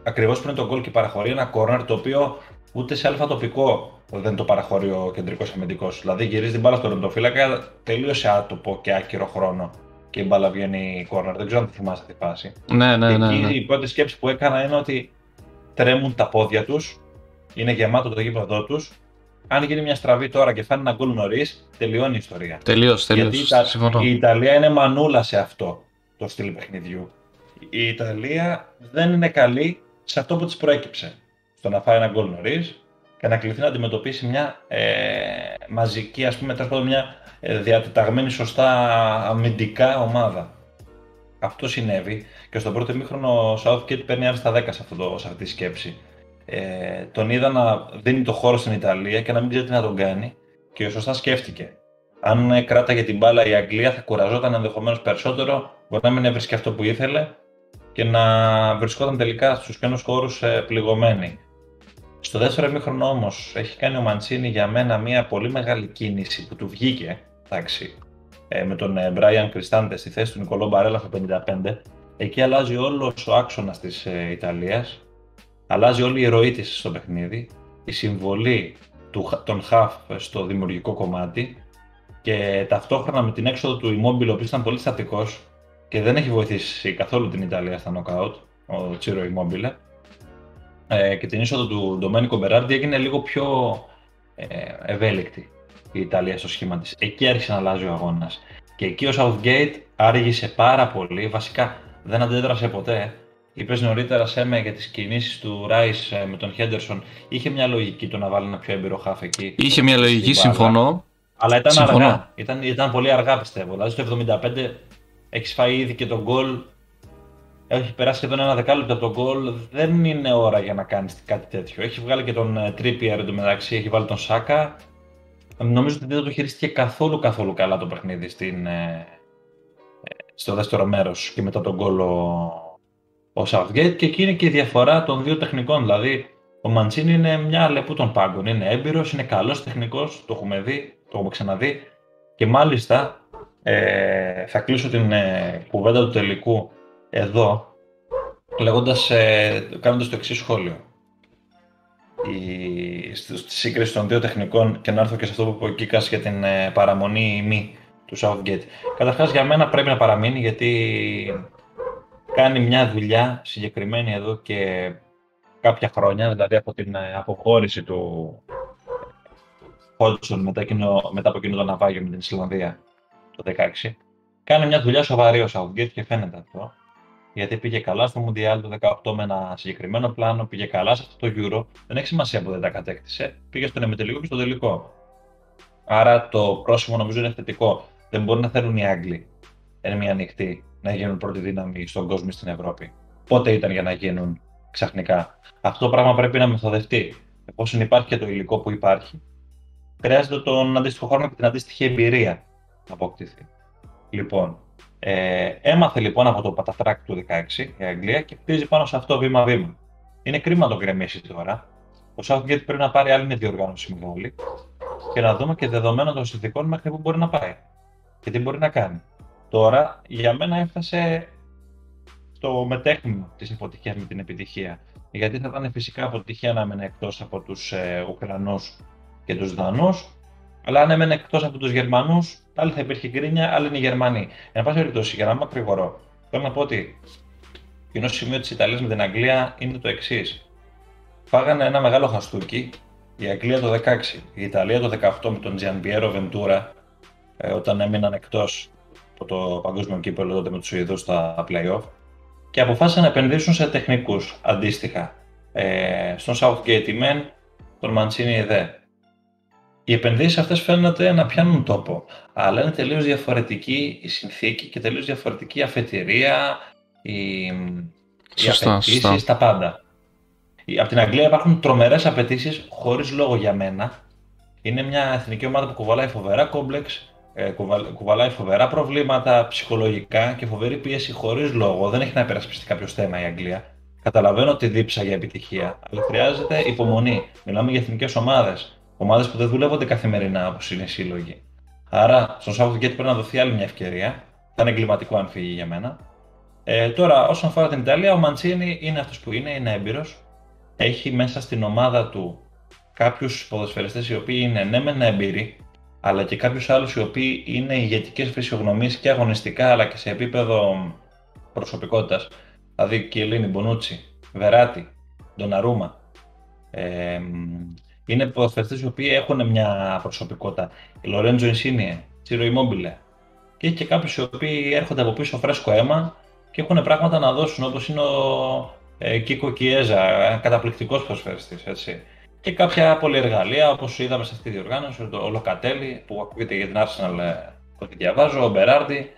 ακριβώς πριν τον γκολ και παραχωρεί ένα κόρνερ το οποίο ούτε σε αλφα τοπικό δεν το παραχωρεί ο κεντρικός αμυντικός. Δηλαδή γυρίζει την μπάλα στον ροντοφύλακα, τελείωσε άτοπο και άκυρο χρόνο και η μπάλα βγαίνει κόρνερ. Δεν ξέρω αν τη θυμάστε τη φάση.
Ναι, ναι, ναι.
Εκεί
ναι.
η πρώτη σκέψη που έκανα είναι ότι τρέμουν τα πόδια τους, είναι γεμάτο το γήπεδό τους. Αν γίνει μια στραβή τώρα και φάνει ένα γκολ νωρίς, τελειώνει η ιστορία.
Τελείως, τελείως.
Γιατί η, Ιτα-
Συμφωνώ.
η Ιταλία είναι μανούλα σε αυτό το στυλ παιχνιδιού. Η Ιταλία δεν είναι καλή σε αυτό που της προέκυψε. Στο να φάει ένα γκολ νωρίς και να κληθεί να αντιμετωπίσει μια ε, μαζική, ας πούμε, τέλος πάντων, μια ε, διατεταγμένη σωστά αμυντικά ομάδα. Αυτό συνέβη και στο πρώτο ημίχρονο ο Southgate παίρνει άριστα 10 σε, αυτό το, σε αυτή τη σκέψη. Ε, τον είδα να δίνει το χώρο στην Ιταλία και να μην ξέρει τι να τον κάνει και σωστά σκέφτηκε. Αν ε, κράταγε την μπάλα η Αγγλία θα κουραζόταν ενδεχομένως περισσότερο, μπορεί να μην έβρισκε αυτό που ήθελε και να βρισκόταν τελικά στους καινούς χώρους ε, πληγωμένη. Στο δεύτερο ημίχρονο όμως έχει κάνει ο Μαντσίνη για μένα μια πολύ μεγάλη κίνηση που του βγήκε, εντάξει, ε, με τον ε, Brian Κριστάντε στη θέση του Νικολό Μπαρέλα στο 55. Εκεί αλλάζει όλος ο άξονας της ε, Ιταλίας, αλλάζει όλη η ροή της στο παιχνίδι, η συμβολή του, των Χαφ στο δημιουργικό κομμάτι και ταυτόχρονα με την έξοδο του Immobile, ο οποίος ήταν πολύ στατικός και δεν έχει βοηθήσει καθόλου την Ιταλία στα νοκάουτ, ο Τσίρο Immobile, ε, και την είσοδο του Ντομένικο Μπεράρντι έγινε λίγο πιο ε, ευέλικτη η Ιταλία στο σχήμα της. Εκεί άρχισε να αλλάζει ο αγώνας. Και εκεί ο Southgate άργησε πάρα πολύ, βασικά δεν αντέδρασε ποτέ. Είπες νωρίτερα Σέμε για τις κινήσεις του Ράις ε, με τον Χέντερσον. Είχε μια λογική το να βάλει ένα πιο έμπειρο χάφ εκεί.
Είχε μια λογική,
Στην μπάλα.
συμφωνώ.
Αλλά ήταν
Συμφωνώ.
αργά. Ήταν, ήταν πολύ αργά πιστεύω. Δηλαδή στο 75 έχεις φάει ήδη και τον γκολ. Έχει περάσει σχεδόν ένα δεκάλεπτο από τον γκολ. Δεν είναι ώρα για να κάνεις κάτι τέτοιο. Έχει βγάλει και τον Τρίπιερ εντωμεταξύ, έχει βάλει τον Σάκα. Νομίζω ότι δεν το χειρίστηκε καθόλου καθόλου καλά το παιχνίδι στην, ε, ε, στο δεύτερο μέρος και μετά τον γκολ ο, ο Southgate και εκεί είναι και η διαφορά των δύο τεχνικών. Δηλαδή ο Μαντσίνη είναι μια λεπού των πάγκων. Είναι έμπειρος, είναι καλός τεχνικός, το έχουμε δει, το έχουμε ξαναδεί και μάλιστα ε, θα κλείσω την ε, κουβέντα του τελικού εδώ λέγοντας, ε, κάνοντας το εξής σχόλιο. Η, στη, στη σύγκριση των δύο τεχνικών και να έρθω και σε αυτό που είπε ο Κίκας για την ε, παραμονή ή μη του Southgate. Καταρχάς για μένα πρέπει να παραμείνει γιατί κάνει μια δουλειά συγκεκριμένη εδώ και κάποια χρόνια, δηλαδή από την ε, αποχώρηση του Hodgson μετά, μετά από εκείνο το ναυάγιο με την Ισλανδία το 2016. Κάνει μια δουλειά σοβαρή ο Southgate και φαίνεται αυτό. Γιατί πήγε καλά στο Mundial του 18 με ένα συγκεκριμένο πλάνο, πήγε καλά σε αυτό το Euro. Δεν έχει σημασία που δεν τα κατέκτησε. Πήγε στον εμετελικό και στο τελικό. Άρα το πρόσημο νομίζω είναι θετικό. Δεν μπορεί να θέλουν οι Άγγλοι. Είναι μια ανοιχτή να γίνουν πρώτη δύναμη στον κόσμο στην Ευρώπη. Πότε ήταν για να γίνουν ξαφνικά. Αυτό το πράγμα πρέπει να μεθοδευτεί. Εφόσον υπάρχει και το υλικό που υπάρχει, χρειάζεται τον αντίστοιχο χρόνο και την αντίστοιχη εμπειρία να αποκτηθεί. Λοιπόν, ε, έμαθε λοιπόν από το πατατράκ του 16 η Αγγλία και χτίζει πάνω σε αυτό βήμα-βήμα. Είναι κρίμα το γκρεμίσει τώρα. Ο Southgate πρέπει να πάρει άλλη μια διοργάνωση μεγάλη και να δούμε και δεδομένα των συνθηκών μέχρι που μπορεί να πάει και τι μπορεί να κάνει. Τώρα, για μένα έφτασε στο μετέχνημα της αποτυχίας με την επιτυχία. Γιατί θα ήταν φυσικά αποτυχία να έμενε εκτός από τους ε, Ουκρανούς και τους Δανούς, αλλά αν έμενε εκτός από τους Γερμανούς, άλλη θα υπήρχε γκρίνια, άλλοι είναι οι Γερμανοί. Εν πάση περιπτώσει, για να είμαι ακρηγορό, θέλω να πω ότι κοινό σημείο της Ιταλίας με την Αγγλία είναι το εξής. Φάγανε ένα μεγάλο χαστούκι η Αγγλία το 16, η Ιταλία το 18 με τον Τζιανπιέρο Βεντούρα, ε, όταν έμειναν εκτός από το παγκόσμιο κύπελο τότε με τους Σουηδούς στα play-off και αποφάσισαν να επενδύσουν σε τεχνικούς αντίστοιχα. Ε, στον Southgate η Men, τον Mancini η Δε. Οι επενδύσεις αυτές φαίνεται να πιάνουν τόπο, αλλά είναι τελείως διαφορετική η συνθήκη και τελείως διαφορετική η αφετηρία, οι, σωστά, οι απαιτήσεις, τα πάντα. Από την Αγγλία υπάρχουν τρομερές απαιτήσεις χωρίς λόγο για μένα. Είναι μια εθνική ομάδα που κουβαλάει φοβερά κόμπλεξ, ε, κουβαλάει φοβερά προβλήματα ψυχολογικά και φοβερή πίεση χωρίς λόγο. Δεν έχει να υπερασπιστεί κάποιος θέμα η Αγγλία. Καταλαβαίνω τη δίψα για επιτυχία, αλλά χρειάζεται υπομονή. Μιλάμε για εθνικές ομάδες. Ομάδες που δεν δουλεύονται καθημερινά όπως είναι οι σύλλογοι. Άρα, στον Southgate πρέπει να δοθεί άλλη μια ευκαιρία. Θα είναι εγκληματικό αν φύγει για μένα. Ε, τώρα, όσον αφορά την Ιταλία, ο Μαντσίνη είναι αυτός που είναι, είναι έμπειρος έχει μέσα στην ομάδα του κάποιους ποδοσφαιριστές οι οποίοι είναι ναι μεν εμπειροί, αλλά και κάποιους άλλους οι οποίοι είναι ηγετικές φυσιογνωμίες και αγωνιστικά αλλά και σε επίπεδο προσωπικότητας. Δηλαδή Κιελίνη, Μπονούτσι, Βεράτη, Ντοναρούμα. Ε, είναι ποδοσφαιριστές οι οποίοι έχουν μια προσωπικότητα. Η Λορέντζο Ινσίνιε, Τσίρο Ιμόμπιλε. Και έχει και κάποιους οι οποίοι έρχονται από πίσω φρέσκο αίμα και έχουν πράγματα να δώσουν όπως είναι ο ε, Κίκο Κιέζα, καταπληκτικός προσφέρεστης, έτσι. Και κάποια πολυεργαλεία, όπως είδαμε σε αυτή τη διοργάνωση, ο Λοκατέλη, που ακούγεται για την Arsenal, ε, το ότι διαβάζω, ο Μπεράρντι.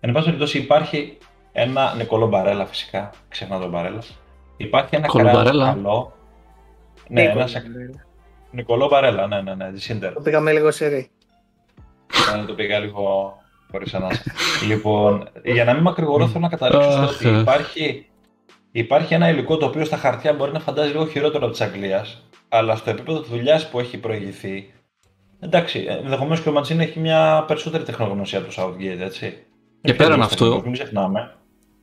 Εν πάση περιπτώσει υπάρχει ένα Νικολό Μπαρέλα φυσικά, ξεχνά τον Μπαρέλα. Υπάρχει ένα καλό. Ναι, ένας Νικολό Μπαρέλα, ναι, ναι, ναι, τη Σίντερ.
Το πήγαμε λίγο σε ρί.
Ναι, το πήγα λίγο χωρίς ανάσα. λοιπόν, για να μην μακρηγορώ, θέλω να καταλήξω ότι υπάρχει Υπάρχει ένα υλικό το οποίο στα χαρτιά μπορεί να φαντάζει λίγο χειρότερο από τη Αγγλίας, αλλά στο επίπεδο της δουλειάς που έχει προηγηθεί. Εντάξει, ενδεχομένως και ο Ματσίν έχει μια περισσότερη τεχνογνωσία από το Southgate, έτσι.
Και πέραν αυτού.
Μην ξεχνάμε.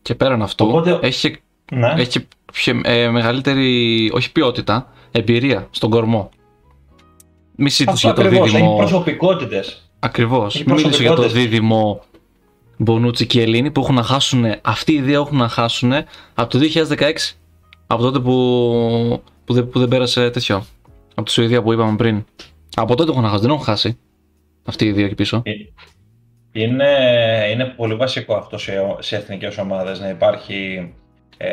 Και πέραν αυτού, Οπότε, έχει, ναι. έχει πιο, ε, μεγαλύτερη, όχι ποιότητα, εμπειρία στον κορμό. Μη σύντησε για το ακριβώς, δίδυμο.
Έχει προσωπικότητες.
Ακριβώς. Μην για το δίδυμο Μπονούτσι και Ελλήνη που έχουν να χάσουν, αυτή οι δύο έχουν να χάσουν από το 2016. Από τότε που, που, δεν, που δεν πέρασε τέτοιο. Από τη Σουηδία που είπαμε πριν. Από τότε έχουν να χάσουν, δεν έχουν χάσει. Αυτοί οι δύο εκεί πίσω. Ε,
είναι, είναι πολύ βασικό αυτό σε, σε εθνικές ομάδες να υπάρχει ε,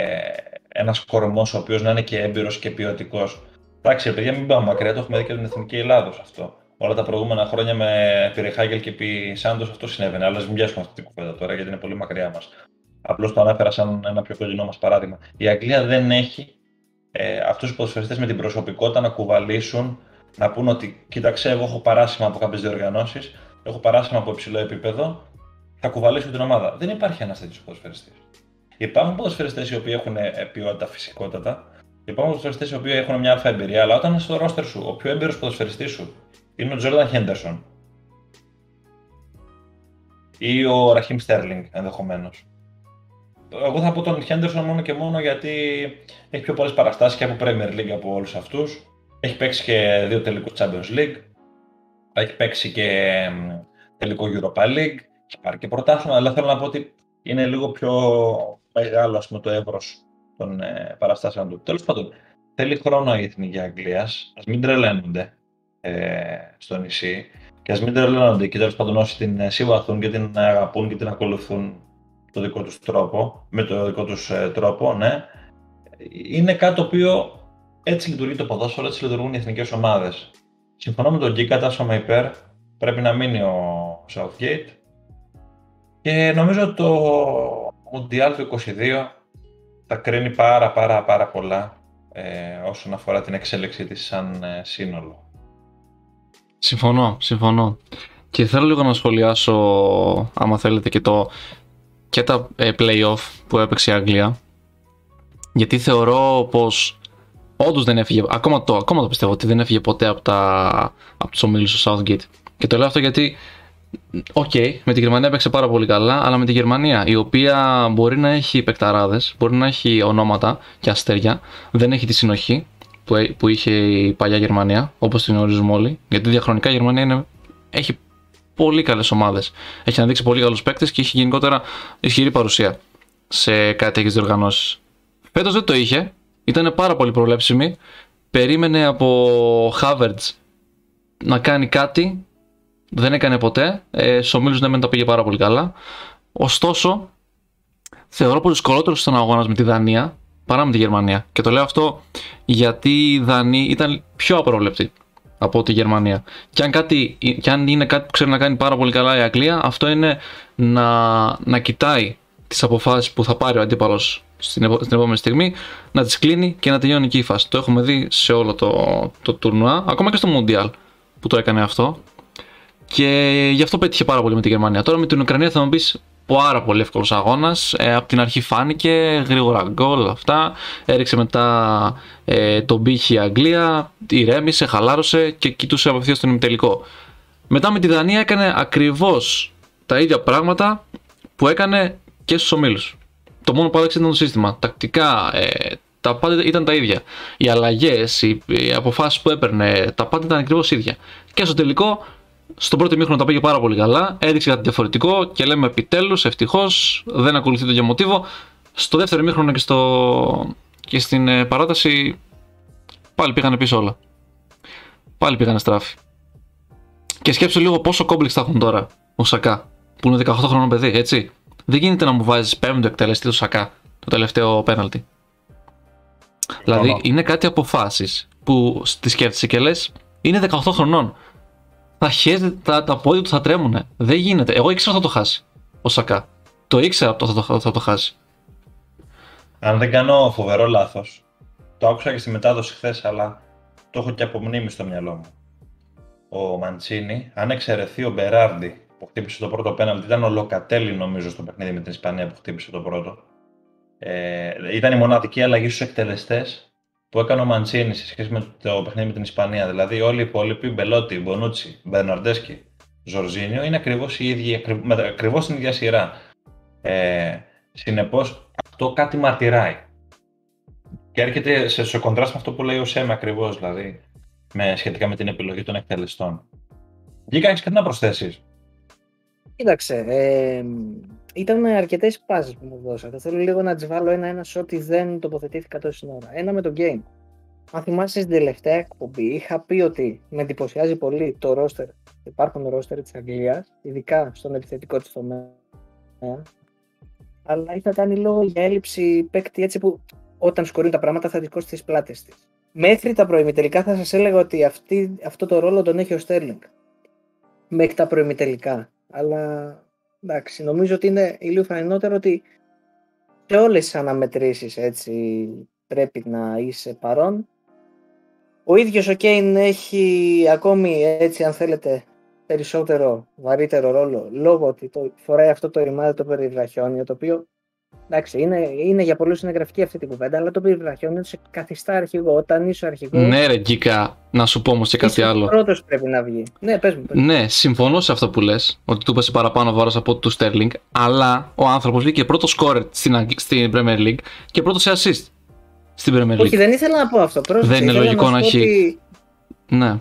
ένας κορμός ο οποίος να είναι και έμπειρος και ποιοτικός. Εντάξει, παιδιά, μην πάμε μακριά, το έχουμε δει και την Εθνική Ελλάδος αυτό όλα τα προηγούμενα χρόνια με Φιριχάγελ και επί Σάντος αυτό συνέβαινε. Αλλά μην πιάσουμε αυτή την κουβέντα τώρα γιατί είναι πολύ μακριά μας. Απλώς το ανέφερα σαν ένα πιο κοντινό μας παράδειγμα. Η Αγγλία δεν έχει ε, αυτούς του ποδοσφαιριστές με την προσωπικότητα να κουβαλήσουν, να πούν ότι κοίταξε, εγώ έχω παράσημα από κάποιες διοργανώσεις, έχω παράσημα από υψηλό επίπεδο, θα κουβαλήσω την ομάδα. Δεν υπάρχει ένας τέτοιος ποδοσφαιριστής. Υπάρχουν ποδοσφαιριστές οι οποίοι έχουν ε, ποιότητα φυσικότατα, υπάρχουν ποδοσφαιριστές οι οποίοι έχουν μια αλφα εμπειρία, αλλά όταν είσαι στο ρόστερ σου, ο πιο έμπειρος ποδοσφαιριστής σου είναι ο Τζόρνταν Χέντερσον. Ή ο Ραχίμ Στέρλινγκ ενδεχομένως. Εγώ θα πω τον Χέντερσον μόνο και μόνο γιατί έχει πιο πολλές παραστάσεις και από Premier League από όλους αυτούς. Έχει παίξει και δύο τελικού Champions League. Έχει παίξει και τελικό Europa League, έχει πάρει και πρωτάθλημα, αλλά θέλω να πω ότι είναι λίγο πιο μεγάλο ας πούμε, το εύρος των ε, παραστάσεων του. Τέλος πάντων, θέλει χρόνο η Εθνική Αγγλίας. Α μην τρελαίνονται ε, στο νησί και ας μην τρελαίνονται και τέλος πάντων όσοι την ε, συμβαθούν και την αγαπούν και την ακολουθούν το δικό τους τρόπο, με το δικό τους ε, τρόπο, ναι. Είναι κάτι το οποίο έτσι λειτουργεί το ποδόσφαιρο, έτσι λειτουργούν οι εθνικές ομάδες. Συμφωνώ με τον Γκίκα, τάσομαι υπέρ. Πρέπει να μείνει ο Southgate. Και νομίζω ότι το Mundial του 22 θα κρίνει πάρα πάρα πάρα πολλά ε, όσον αφορά την εξέλιξή της σαν ε, σύνολο.
Συμφωνώ, συμφωνώ. Και θέλω λίγο να σχολιάσω, άμα θέλετε, και, το, και τα ε, play-off που έπαιξε η Αγγλία. Γιατί θεωρώ πως όντως δεν έφυγε, ακόμα το, ακόμα το πιστεύω ότι δεν έφυγε ποτέ από, τα, από τους ομίλους του Southgate. Και το λέω αυτό γιατί OK, okay, με τη Γερμανία έπαιξε πάρα πολύ καλά, αλλά με τη Γερμανία, η οποία μπορεί να έχει παικταράδες, μπορεί να έχει ονόματα και αστέρια, δεν έχει τη συνοχή που, που είχε η παλιά Γερμανία, όπως την γνωρίζουμε όλοι. Γιατί διαχρονικά η Γερμανία είναι, έχει πολύ καλές ομάδες. Έχει αναδείξει πολύ καλούς παίκτες και έχει γενικότερα ισχυρή παρουσία σε κάτι τέτοιε διοργανώσεις. Φέτος δεν το είχε, ήταν πάρα πολύ προβλέψιμη. Περίμενε από Havertz να κάνει κάτι δεν έκανε ποτέ. Ε, Στου ομίλου ναι, τα πήγε πάρα πολύ καλά. Ωστόσο, θεωρώ πως δυσκολότερος στον αγώνας με τη Δανία παρά με τη Γερμανία. Και το λέω αυτό γιατί η Δανία ήταν πιο απρόβλεπτη από τη Γερμανία. Και αν, κάτι, και αν είναι κάτι που ξέρει να κάνει πάρα πολύ καλά η Αγγλία, αυτό είναι να, να κοιτάει τις αποφάσεις που θα πάρει ο αντίπαλος στην, στην επόμενη στιγμή, να τις κλείνει και να τελειώνει εκεί η φάση. Το έχουμε δει σε όλο το, το τουρνουά, ακόμα και στο Μουντιάλ που το έκανε αυτό. Και γι' αυτό πέτυχε πάρα πολύ με τη Γερμανία. Τώρα με την Ουκρανία θα μου πεις πάρα πολύ εύκολος αγώνας. Ε, από την αρχή φάνηκε γρήγορα γκολ αυτά. Έριξε μετά ε, τον πύχη η Αγγλία, ηρέμησε, χαλάρωσε και κοιτούσε απευθείας στον ημιτελικό. Μετά με τη Δανία έκανε ακριβώς τα ίδια πράγματα που έκανε και στους ομίλους. Το μόνο που άλλαξε ήταν το σύστημα. Τακτικά, ε, τα πάντα ήταν τα ίδια. Οι αλλαγές, οι, οι αποφάσεις που έπαιρνε, τα πάντα ήταν ακριβώς ίδια. Και στο τελικό στο πρώτο μήχρονο τα πήγε πάρα πολύ καλά. Έδειξε κάτι διαφορετικό και λέμε επιτέλους, ευτυχώς, δεν ακολουθεί το ίδιο μοτίβο. Στο δεύτερο μήχρονο και, στο... και στην ε, παράταση πάλι πήγανε πίσω όλα. Πάλι πήγανε στράφη. Και σκέψου λίγο πόσο κόμπλεξ θα έχουν τώρα ο Σακά, που είναι 18 χρονών παιδί, έτσι. Δεν γίνεται να μου βάζεις πέμπτο εκτελεστή του Σακά, το τελευταίο πέναλτι. Δηλαδή είναι κάτι αποφάσεις που τη σκέφτεσαι και λες, είναι 18 χρονών τα χέρια, τα, τα πόδια του θα τρέμουν. Δεν γίνεται. Εγώ ήξερα ότι θα το χάσει. Ο Σακά. Το ήξερα ότι θα το, θα το χάσει.
Αν δεν κάνω φοβερό λάθος, το άκουσα και στη μετάδοση χθες, αλλά το έχω και από μνήμη στο μυαλό μου. Ο Μαντσίνη, αν εξαιρεθεί ο Μπεράρντι που χτύπησε το πρώτο πέναλτι, ήταν ο Λοκατέλη νομίζω στο παιχνίδι με την Ισπανία που χτύπησε το πρώτο. Ε, ήταν η μοναδική αλλαγή στους εκτελεστές που έκανε ο Μαντσίνη σε σχέση με το παιχνίδι με την Ισπανία. Δηλαδή, όλοι οι υπόλοιποι, Μπελότι, Μπονούτσι, Μπερναρντέσκι, Ζορζίνιο, είναι ακριβώς οι ίδιοι, ακριβώς στην ίδια σειρά. Ε, Συνεπώς, αυτό κάτι μαρτυράει. Και έρχεται σε, σε κοντράστ με αυτό που λέει ο Σέμ ακριβώς, δηλαδή, με, σχετικά με την επιλογή των εκτελεστών. Γκίκα, έχει κάτι να προσθέσεις.
Κοίταξε, ε, ήταν αρκετές πάσει που μου δώσατε. Θέλω λίγο να τις βάλω ένα-ένα σε ό,τι δεν τοποθετήθηκα τόση ώρα. Ένα με το game. Αν θυμάσαι στην τελευταία εκπομπή, είχα πει ότι με εντυπωσιάζει πολύ το ρόστερ, υπάρχουν ρόστερ της Αγγλίας, ειδικά στον επιθετικό της τομέα. Αλλά είχα κάνει λόγο για έλλειψη παίκτη έτσι που όταν σκορούν τα πράγματα θα δικό τις πλάτες της. Μέχρι τα προημιτελικά θα σας έλεγα ότι αυτή, αυτό το ρόλο τον έχει ο Στέρλινγκ. Μέχρι τα προημιτελικά. Αλλά εντάξει, νομίζω ότι είναι ηλίου φανερότερο ότι σε όλες τις αναμετρήσεις έτσι πρέπει να είσαι παρόν. Ο ίδιος ο Κέιν έχει ακόμη έτσι αν θέλετε περισσότερο βαρύτερο ρόλο λόγω ότι το, φοράει αυτό το ρημάδι το περιβραχιόνιο το οποίο Εντάξει, είναι, είναι για πολλούς είναι γραφική αυτή την κουβέντα, αλλά το περιβραχιόνιο σε καθιστά αρχηγό. Όταν είσαι αρχηγός.
Ναι, ρε Γκίκα, να σου πω όμως και κάτι άλλο.
Ο πρώτος πρέπει να βγει. Ναι, πες μου, πες
μου. Ναι, συμφωνώ σε αυτό που λες, ότι του πέσει παραπάνω βάρος από του Στέρλινγκ, αλλά ο άνθρωπος βγήκε πρώτος σκόρερ στην, στην Premier League και πρώτος σε assist στην Premier League.
Όχι, δεν ήθελα να πω αυτό. Πρόσεχε,
δεν είναι λογικό να, να έχει. Ότι... Ναι.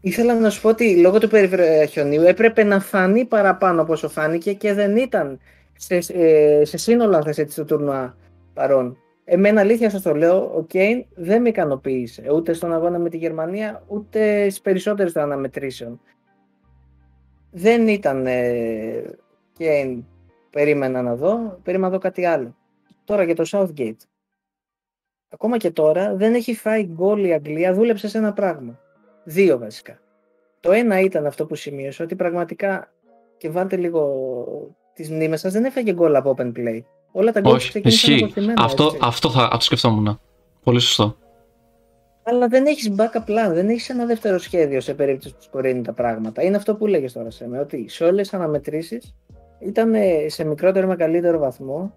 ήθελα να σου πω ότι λόγω του περιβραχιονίου έπρεπε να φανεί παραπάνω από όσο φάνηκε και δεν ήταν σε, ε, σε σύνολο αν θες έτσι το τουρνουά παρόν. Εμένα αλήθεια σας το λέω, ο Κέιν δεν με ικανοποίησε ούτε στον αγώνα με τη Γερμανία ούτε στις περισσότερες των αναμετρήσεων. Δεν ήταν ε, Κέιν περίμενα να δω, περίμενα να δω κάτι άλλο. Τώρα για το Southgate. Ακόμα και τώρα δεν έχει φάει γκολ η Αγγλία, δούλεψε σε ένα πράγμα. Δύο βασικά. Το ένα ήταν αυτό που σημείωσε, ότι πραγματικά και βάλτε λίγο τις μνήμες σας, δεν έφαγε γκολ από open play. Όλα τα γκολ ξεκίνησαν από
Αυτό, έτσι. αυτό θα το σκεφτόμουν. Πολύ σωστό.
Αλλά δεν έχεις backup plan, δεν έχεις ένα δεύτερο σχέδιο σε περίπτωση που σκορίνει τα πράγματα. Είναι αυτό που λέγες τώρα σε με, ότι σε όλες τις αναμετρήσεις ήταν σε μικρότερο ή μεγαλύτερο βαθμό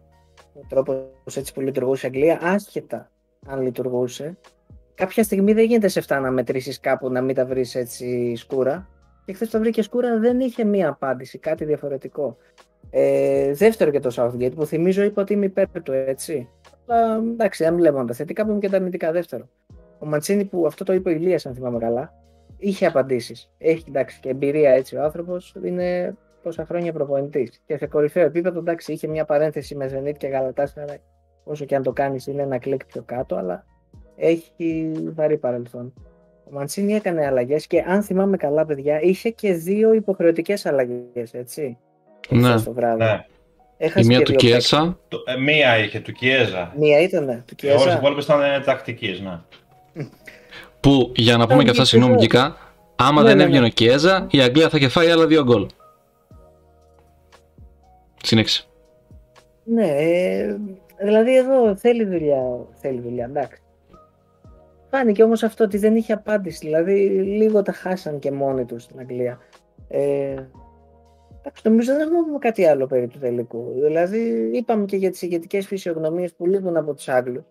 ο τρόπος έτσι που λειτουργούσε η Αγγλία, άσχετα αν λειτουργούσε. Κάποια στιγμή δεν γίνεται σε 7 να μετρήσει κάπου να μην τα βρεις έτσι σκούρα. Και χθες το βρήκε σκούρα, δεν είχε μία απάντηση, κάτι διαφορετικό. Ε, δεύτερο για το Southgate που θυμίζω είπα ότι είμαι υπέρ του έτσι. Αλλά εντάξει, δεν βλέπω τα θετικά που και τα αρνητικά δεύτερο. Ο Μαντσίνη που αυτό το είπε ο Ηλίας, αν θυμάμαι καλά, είχε απαντήσεις. Έχει εντάξει και εμπειρία έτσι ο άνθρωπος, είναι πόσα χρόνια προπονητής. Και σε κορυφαίο επίπεδο, εντάξει, είχε μια παρένθεση με Zenit και Γαλατάσαρα. Όσο και αν το κάνεις, είναι ένα κλικ πιο κάτω, αλλά έχει βαρύ παρελθόν. Ο Μαντσίνη έκανε αλλαγές και αν θυμάμαι καλά, παιδιά, είχε και δύο υποχρεωτικές αλλαγές, έτσι.
Ναι. Το βράδυ. ναι. Η μία του Κιέσα.
Ε, μία είχε του Κιέζα.
Μία ήταν του Κιέζα.
Όλες οι υπόλοιπες ήταν τακτική, ναι.
Που για να πούμε και αυτά συγγνώμη άμα ναι, δεν ναι, έβγαινε ο Κιέζα, η Αγγλία θα είχε φάει άλλα δύο γκολ. Συνέχισε.
Ναι, ε, δηλαδή εδώ θέλει δουλειά, θέλει δουλειά, εντάξει. Φάνηκε όμως αυτό ότι δεν είχε απάντηση, δηλαδή λίγο τα χάσαν και μόνοι τους στην Αγγλία. Ε, εντάξει, νομίζω δεν έχουμε κάτι άλλο περί του τελικού. Δηλαδή είπαμε και για τις ηγετικές φυσιογνωμίες που λείπουν από τους Άγγλους.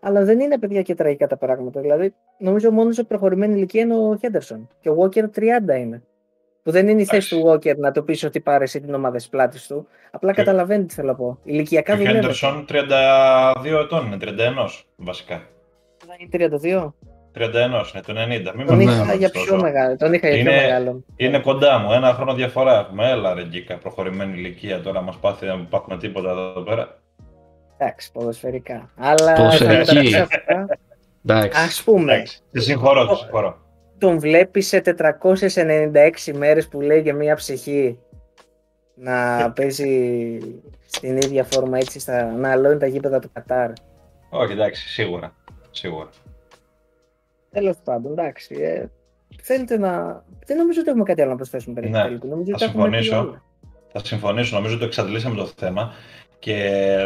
Αλλά δεν είναι παιδιά και τραγικά τα πράγματα. Δηλαδή, νομίζω μόνος σε προχωρημένη ηλικία είναι ο Χέντερσον. Και ο Walker 30 είναι. Που δεν είναι η θέση του Walker να το πεις ότι πάρε εσύ την ομάδα της πλάτης του. Απλά και... καταλαβαίνει τι θέλω να πω. Ηλικιακά
δουλεύει. Ο Χέντερσον 32 ετών είναι, 31 βασικά.
Είναι 32.
31, είναι το 90. Μην
τον είχα για πιο μεγάλο. Τον είχα για πιο μεγάλο.
Είναι κοντά μου, ένα χρόνο διαφορά έχουμε. Έλα ρε γκίκα, προχωρημένη ηλικία τώρα μας πάθει να πάθουμε τίποτα εδώ πέρα.
Εντάξει, ποδοσφαιρικά. Αλλά.
Ποδοσφαιρική.
Α πούμε.
Σε συγχωρώ, σε συγχωρώ
τον βλέπεις σε 496 μέρες που λέει για μια ψυχή να παίζει στην ίδια φόρμα έτσι στα, να αλώνει τα γήπεδα του Κατάρ.
Όχι, εντάξει, σίγουρα. Σίγουρα.
Τέλος πάντων, εντάξει. Ε, θέλετε να. Δεν νομίζω ότι έχουμε κάτι άλλο να προσθέσουμε περί
ναι, νομίζω θα συμφωνήσω. Θα συμφωνήσω. Νομίζω ότι το εξαντλήσαμε το θέμα και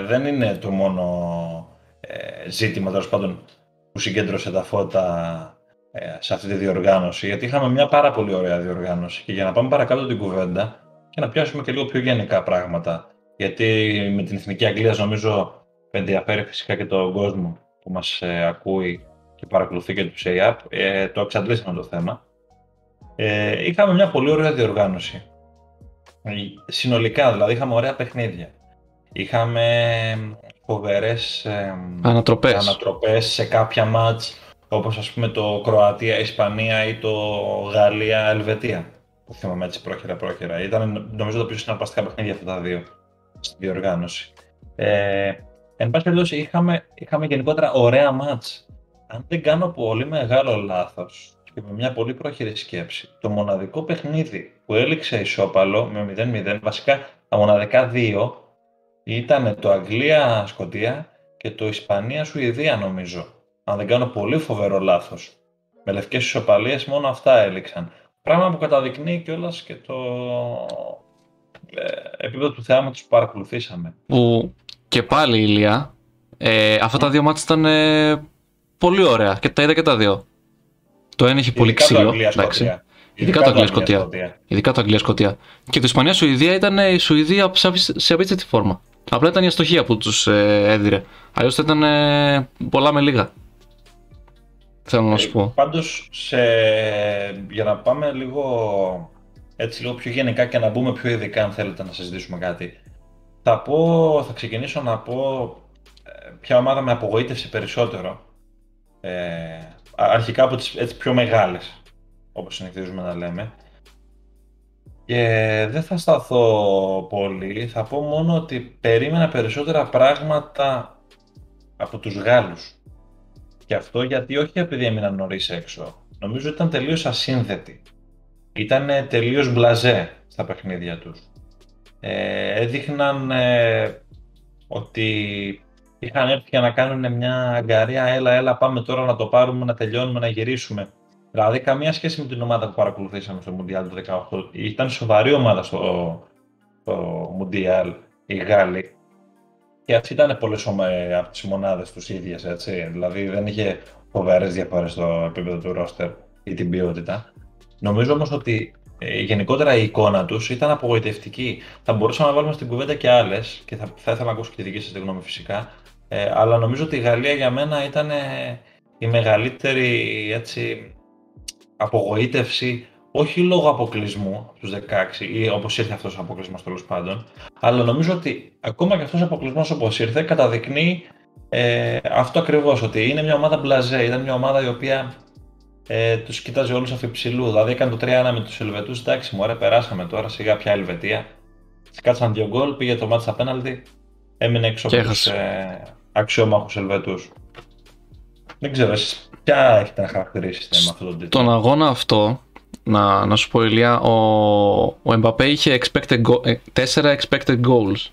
δεν είναι το μόνο ε, ζήτημα τέλος πάντων που συγκέντρωσε τα φώτα ε, σε αυτή τη διοργάνωση, γιατί είχαμε μια πάρα πολύ ωραία διοργάνωση. Και για να πάμε παρακάτω την κουβέντα και να πιάσουμε και λίγο πιο γενικά πράγματα. Γιατί με την Εθνική Αγγλίας νομίζω ενδιαφέρει φυσικά και τον κόσμο που μας ε, ακούει και παρακολουθεί και του ΣΕΙΑΠ. Ε, το εξαντλήσαμε το θέμα. Ε, είχαμε μια πολύ ωραία διοργάνωση. Συνολικά δηλαδή είχαμε ωραία παιχνίδια. Είχαμε φοβερές ε,
ανατροπές.
ανατροπές σε κάποια μάτς όπως ας πούμε το Κροατία, Ισπανία ή το Γαλλία, Ελβετία. Που θυμάμαι έτσι πρόχειρα-πρόχειρα. Ήταν νομίζω το πιο συναρπαστικά παιχνίδια αυτά τα δύο στην διοργάνωση. Ε, εν πάση περιπτώσει είχαμε, είχαμε γενικότερα ωραία μάτς. Αν δεν κάνω πολύ μεγάλο λάθος και με μια πολύ πρόχειρη σκέψη, το μοναδικό παιχνίδι που έληξε ισόπαλο με 0-0, βασικά τα μοναδικά δύο, ήταν το Αγγλία-Σκοτία και το Ισπανία-Σουηδία νομίζω αν δεν κάνω πολύ φοβερό λάθος. Με λευκές ισοπαλίες μόνο αυτά έληξαν. Πράγμα που καταδεικνύει κιόλας και το ε, επίπεδο του θεάματο που παρακολουθήσαμε.
Που και πάλι ηλία. Ε, αυτά τα δύο μάτια ήταν ε, πολύ ωραία και τα είδα και τα δύο. Το ένα είχε πολύ ξύλο.
Εντάξει.
Ειδικά το Αγγλία-Σκοτία. Ειδικά το Αγγλία-Σκοτία. Και το Ισπανία-Σουηδία ήταν η Σουηδία σε απίστευτη φόρμα. Απλά ήταν η αστοχία που τους ε, έδιρε. Αλλιώς θα ήταν ε, πολλά με λίγα θέλω να σου πω.
Ε, πάντως, σε... για να πάμε λίγο, έτσι, λίγο πιο γενικά και να μπούμε πιο ειδικά, αν θέλετε να συζητήσουμε κάτι, θα, πω, θα ξεκινήσω να πω ε, ποια ομάδα με απογοήτευσε περισσότερο. Ε, αρχικά από τις έτσι, πιο μεγάλες. όπως συνηθίζουμε να λέμε. Και δεν θα σταθώ πολύ, θα πω μόνο ότι περίμενα περισσότερα πράγματα από τους Γάλλους. Και αυτό γιατί όχι επειδή έμειναν νωρίς έξω. Νομίζω ότι ήταν τελείως ασύνδετοι. Ήταν τελείως μπλαζέ στα παιχνίδια τους. Ε, έδειχναν ε, ότι είχαν έρθει για να κάνουν μια αγκαρία, έλα, έλα, πάμε τώρα να το πάρουμε, να τελειώνουμε, να γυρίσουμε. Δηλαδή, καμία σχέση με την ομάδα που παρακολουθήσαμε στο Μουντιάλ του 2018. Ήταν σοβαρή ομάδα στο, στο Μουντιάλ, οι Γάλλοι. Και αυτή ήταν πολλές από τις μονάδες τους ίδιες, έτσι. Δηλαδή, δεν είχε φοβερές διαφορές στο επίπεδο του ρόστερ ή την ποιότητα. Νομίζω όμως ότι ε, γενικότερα η εικόνα τους ήταν απογοητευτική. Θα μπορούσαμε να βάλουμε στην κουβέντα και άλλες και θα, θα ήθελα να ακούσω και τη δική σας γνώμη φυσικά. Ε, αλλά νομίζω ότι η Γαλλία για μένα ήταν ε, η μεγαλύτερη έτσι, απογοήτευση όχι λόγω αποκλεισμού από τους 16 ή όπως ήρθε αυτός ο αποκλεισμός τέλος πάντων, αλλά νομίζω ότι ακόμα και αυτός ο αποκλεισμός όπως ήρθε καταδεικνύει ε, αυτό ακριβώς. Ότι είναι μια ομάδα μπλαζέ, ήταν μια ομάδα η οποία ε, τους κοίταζε όλους αφιψηλού. Δηλαδή έκανε το 3-1 με τους Ελβετούς. Εντάξει, μου περάσαμε τώρα σιγά πια Ελβετία. Σκάτσαν δύο γκολ, πήγε το μάτι στα πέναλτι, έμεινε έξω από τους ε, αξιόμαχους Ελβετούς. Δεν ξέρω, εσείς ποια έχετε να χαρακτηρίσετε με αυτόν τον τίτλο;
Τον αγώνα αυτό, να, να σου πω Ηλία, ο, ο Εμπαπέ είχε expected go, 4 ε, expected goals.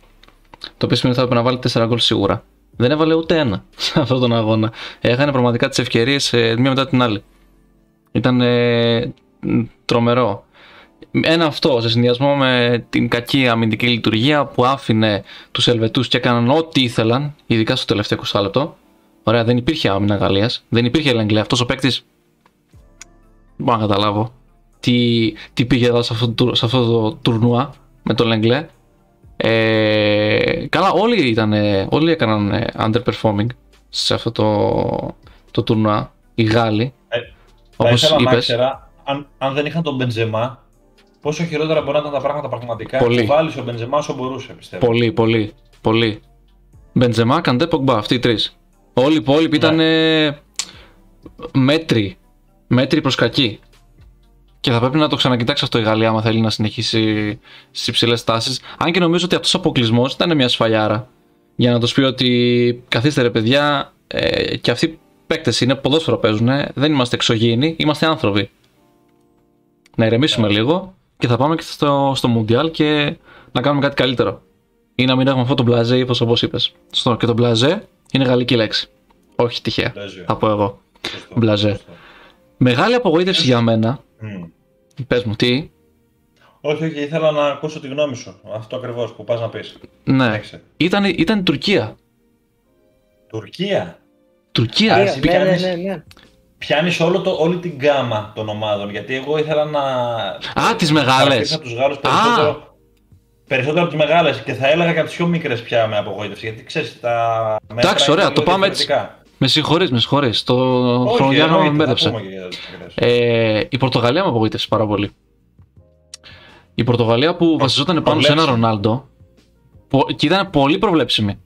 Το οποίο σημαίνει ότι θα έπρεπε να βάλει 4 γκολ σίγουρα. Δεν έβαλε ούτε ένα (laughs) σε αυτόν τον αγώνα. Έχανε πραγματικά τις ευκαιρίες ε, μία μετά την άλλη. Ήταν ε, τρομερό. Ένα αυτό σε συνδυασμό με την κακή αμυντική λειτουργία που άφηνε τους Ελβετούς και έκαναν ό,τι ήθελαν, ειδικά στο τελευταίο 20 λεπτό. Ωραία, δεν υπήρχε άμυνα Γαλλίας, δεν υπήρχε Λεγκλέ. Αυτός ο παίκτης. Δεν μπορώ να καταλάβω τι, τι πήγε εδώ σε αυτό, σε αυτό το τουρνουά με το Λεγκλέ. Ε, καλά, όλοι, ήταν, όλοι έκαναν underperforming σε αυτό το, το τουρνουά. Οι Γάλλοι.
Ε, Όπως είπες. Ήξερα, αν, αν δεν είχαν τον Μπεντζεμά, πόσο χειρότερα μπορεί να ήταν τα πράγματα πραγματικά. Πολύ. Βάλεις ο Μπεντζεμά όσο μπορούσε, πιστεύω.
Πολύ, πολύ. πολύ. Μπεντζεμά, Καντέ, Πογμπά, αυτοί οι τρεις. Όλοι οι υπόλοιποι ναι. ήταν μέτρη. Μέτρη προς κακή. Και θα πρέπει να το ξανακοιτάξει αυτό η Γαλλία, άμα θέλει να συνεχίσει στις υψηλές τάσεις. Αν και νομίζω ότι αυτός ο αποκλεισμός ήταν μια σφαλιάρα. Για να τους πει ότι καθίστε ρε παιδιά, ε, και αυτοί παίκτες είναι, ποδόσφαιρο παίζουν, δεν είμαστε εξωγήινοι, είμαστε άνθρωποι. Να ηρεμήσουμε yeah. Ναι. λίγο και θα πάμε και στο, στο Mundial και να κάνουμε κάτι καλύτερο. Ή να μην έχουμε αυτό το μπλαζέ, όπως είπες. Στο, και το μπλαζέ είναι γαλλική λέξη. Όχι τυχαία. Θα πω εγώ. Μπλαζέ. Μεγάλη απογοήτευση για μένα. Mm. Πες μου, τι;
Όχι, όχι, ήθελα να ακούσω τη γνώμη σου. Αυτό ακριβώς που πας να πεις.
Ναι. Ήταν, ήταν η Τουρκία.
Τουρκία;
Τουρκία.
Ναι, ναι, ναι, ναι.
Πιάνεις όλη την γκάμα των ομάδων. Γιατί εγώ ήθελα να.
Α, τις μεγάλες.
τους Γάλλους περισσότερο. Περισσότερο από τις μεγάλες και θα έλεγα και από τις πιο μικρές πια με απογοήτευση. Γιατί ξέρεις τα.
Εντάξει, ωραία, το πάμε έτσι. Με συγχωρείς, με συγχωρείς. Το χρονοδιάγραμμα με μπέρδεψε. Ε, η Πορτογαλία με απογοήτευσε πάρα πολύ. Η Πορτογαλία που βασιζόταν πάνω σε ένα Ρονάλντο και ήταν πολύ προβλέψιμη.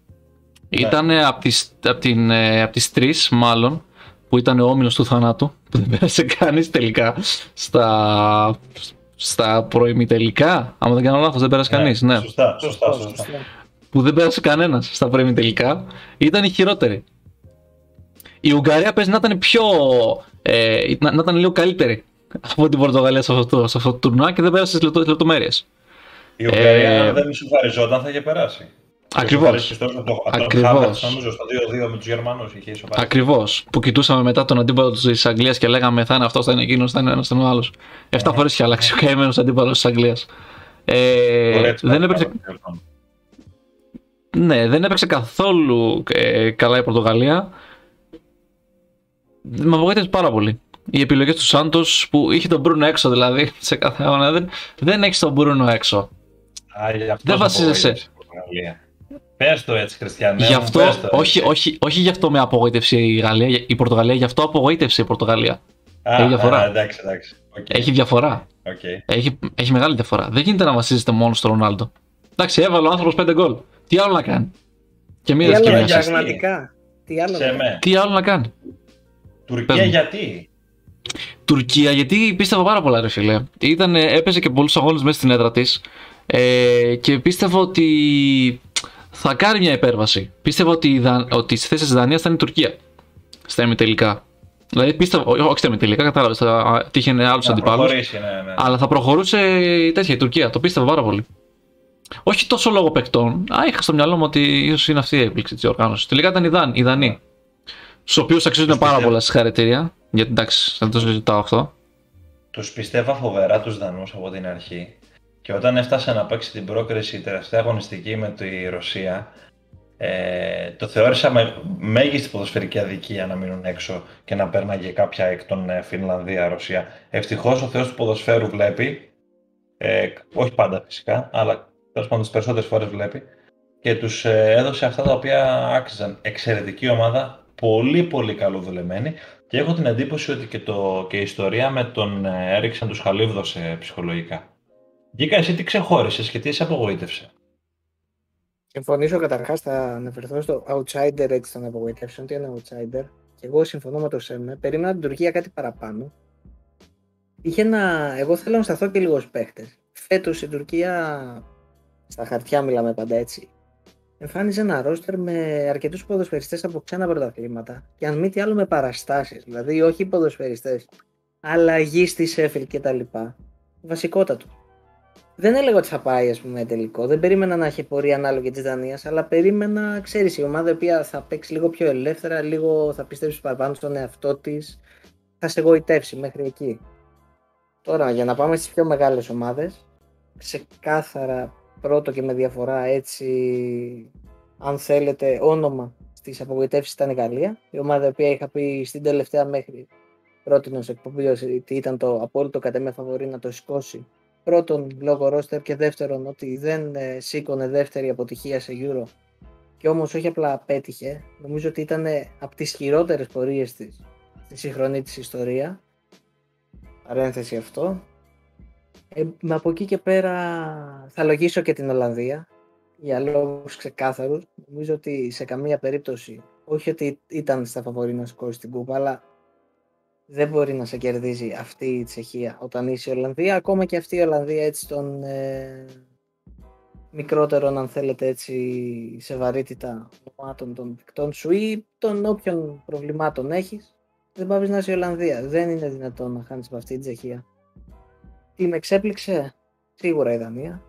Ναι. Ήταν από τις, από, την, ε, από τις τρεις μάλλον που ήταν ο όμιλος του θανάτου που δεν πέρασε κανείς τελικά στα, στα προημιτελικά. Αν δεν κάνω λάθος δεν πέρασε ναι, κανείς. Ναι.
Σωστά, σωστά, σωστά.
Που δεν πέρασε κανένας στα προημιτελικά. Ήταν η χειρότερη. Η Ουγγαρία παίζει να ήταν πιο. Ε, να, να, ήταν λίγο καλύτερη από την Πορτογαλία σε αυτό, σε αυτό το τουρνουά και δεν πέρασε στι λεπτομέρειες.
Η Ουγγαρία, ε, αν δεν ισοφαριζόταν, θα είχε περάσει.
Ακριβώς. Ακριβώς.
Νομίζω στο 2-2 με τους Γερμανούς είχε ισοφαρίσει.
Ακριβώς. Που κοιτούσαμε μετά τον αντίπαλο της Αγγλίας και λέγαμε θα είναι αυτός, θα είναι εκείνος, θα είναι ένας, θα είναι ο άλλος. Εφτά φορές είχε αλλάξει ο καημένος αντίπαλος της Αγγλίας. Ε, δεν έπαιξε. Ναι, δεν έπαιξε καθόλου ε, καλά η Πορτογαλία. Με απογοήτευσε πάρα πολύ. Οι επιλογές του Σάντος που είχε τον Μπρούνο έξω δηλαδή (laughs) σε κάθε αγώνα. Δεν, δεν έχει τον Μπρούνο έξω.
Α, δεν βασίζεσαι. Πες το έτσι, Χριστιανέ.
Γι' αυτό, όχι, όχι, όχι γι' αυτό με απογοήτευσε η Γαλλία, η Πορτογαλία, γι' αυτό απογοήτευσε η Πορτογαλία.
Α, έχει διαφορά. Α, εντάξει, εντάξει.
Okay. Έχει διαφορά.
Okay.
Έχει, έχει μεγάλη διαφορά. Δεν γίνεται να βασίζεται μόνο στο Ρονάλντο. Εντάξει, έβαλε ο άνθρωπος 5 γκολ. Τι άλλο να κάνει; Και μία
Τι
άλλο,
Τι άλλο,
Τι άλλο να κάνει;
Τουρκία γιατί;
Τουρκία, γιατί πίστευα πάρα πολλά, ρε φίλε. Ήταν, έπαιζε και πολλούς αγώνες μέσα στην έδρα της. Ε, και πίστευα ότι θα κάνει μια υπέρβαση. Πίστευα ότι, ότι στη θέση της Δανίας θα είναι η Τουρκία. Στα ημιτελικά. Δηλαδή πίστευα, όχι στα ημιτελικά, κατάλαβες, θα τύχει άλλους αντιπάλους.
Ναι, ναι.
Αλλά θα προχωρούσε η τέτοια η Τουρκία. Το πίστευα πάρα πολύ. Όχι τόσο λόγω παικτών. Α, είχα στο μυαλό μου ότι ίσως είναι αυτή η έκπληξη της οργάνωσης. Τελικά ήταν οι, Δαν, οι Δανείοι. Στους οποίους αξίζουν πάρα πολλά συγχαρητήρια. Γιατί εντάξει, δεν το συζητάω αυτό.
Τους πιστεύα φοβερά τους Δανούς από την αρχή. Και όταν έφτασε να παίξει την πρόκριση τελευταία αγωνιστική με τη Ρωσία, ε, το θεώρησα με μέγιστη ποδοσφαιρική αδικία να μείνουν έξω και να πέρναγε κάποια εκ των ε, Φινλανδία-Ρωσία. Ευτυχώς ο Θεός του ποδοσφαίρου βλέπει, ε, όχι πάντα φυσικά, αλλά τέλος πάντων τις περισσότερες φορές βλέπει, και τους ε, έδωσε αυτά τα οποία άξιζαν. Εξαιρετική ομάδα, πολύ πολύ καλοδουλεμένη και έχω την εντύπωση ότι και, το, και η ιστορία με τον Έριξαν του χαλίβδωσε ψυχολογικά. Γκίκα, εσύ τι ξεχώρισες και τι σε απογοήτευσε.
Συμφωνήσω καταρχάς, θα αναφερθώ στο outsider έτσι των απογοητεύσεων. Τι είναι outsider; Και εγώ συμφωνώ με το ΣΕΜΕ. Περίμενα την Τουρκία κάτι παραπάνω. Είχε ένα... Εγώ θέλω να σταθώ και λίγο στους παίχτες. Φέτος η Τουρκία, στα χαρτιά μιλάμε πάντα έτσι, εμφάνιζε ένα ρόστερ με αρκετούς ποδοσφαιριστές από ξένα πρωταθλήματα και αν μη τι άλλο με παραστάσεις. Δηλαδή, όχι ποδοσφαιριστές, αλλαγή στη Σέφιλ κτλ. Βασικότατο δεν έλεγα ότι θα πάει ας πούμε τελικό. Δεν περίμενα να έχει πορεία ανάλογη της Δανίας, αλλά περίμενα, ξέρεις, η ομάδα η οποία θα παίξει λίγο πιο ελεύθερα, λίγο θα πιστέψεις παραπάνω στον εαυτό της, θα σε εγωιτεύσει μέχρι εκεί. Τώρα, για να πάμε στις πιο μεγάλες ομάδες, ξεκάθαρα πρώτο και με διαφορά έτσι, αν θέλετε, όνομα στις απογοητεύσεις ήταν η Γαλλία. Η ομάδα η οποία είχα πει στην τελευταία μέχρι πρώτη εκπομπής ότι ήταν το απόλυτο κατά με φαβορή να το σηκώσει πρώτον λόγω ρόστερ και δεύτερον ότι δεν ε, σήκωνε δεύτερη αποτυχία σε Euro και όμως όχι απλά πέτυχε, νομίζω ότι ήταν από τις χειρότερες πορείες της στη σύγχρονη της ιστορία, παρένθεση αυτό. Ε, από εκεί και πέρα θα λογίσω και την Ολλανδία για λόγους ξεκάθαρους. Νομίζω ότι σε καμία περίπτωση, όχι ότι ήταν στα φαβορή να σκόρει την κούπα, αλλά δεν μπορεί να σε κερδίζει αυτή η Τσεχία όταν είσαι η Ολλανδία. Ακόμα και αυτή η Ολλανδία έτσι των ε, μικρότερων αν θέλετε έτσι σε βαρύτητα ομάτων των δικτών σου ή των όποιων προβλημάτων έχεις δεν πάβεις να είσαι η Ολλανδία. Δεν είναι δυνατόν να χάνεις με αυτή η Τσεχία. Τι με εξέπληξε, σίγουρα η Δανία.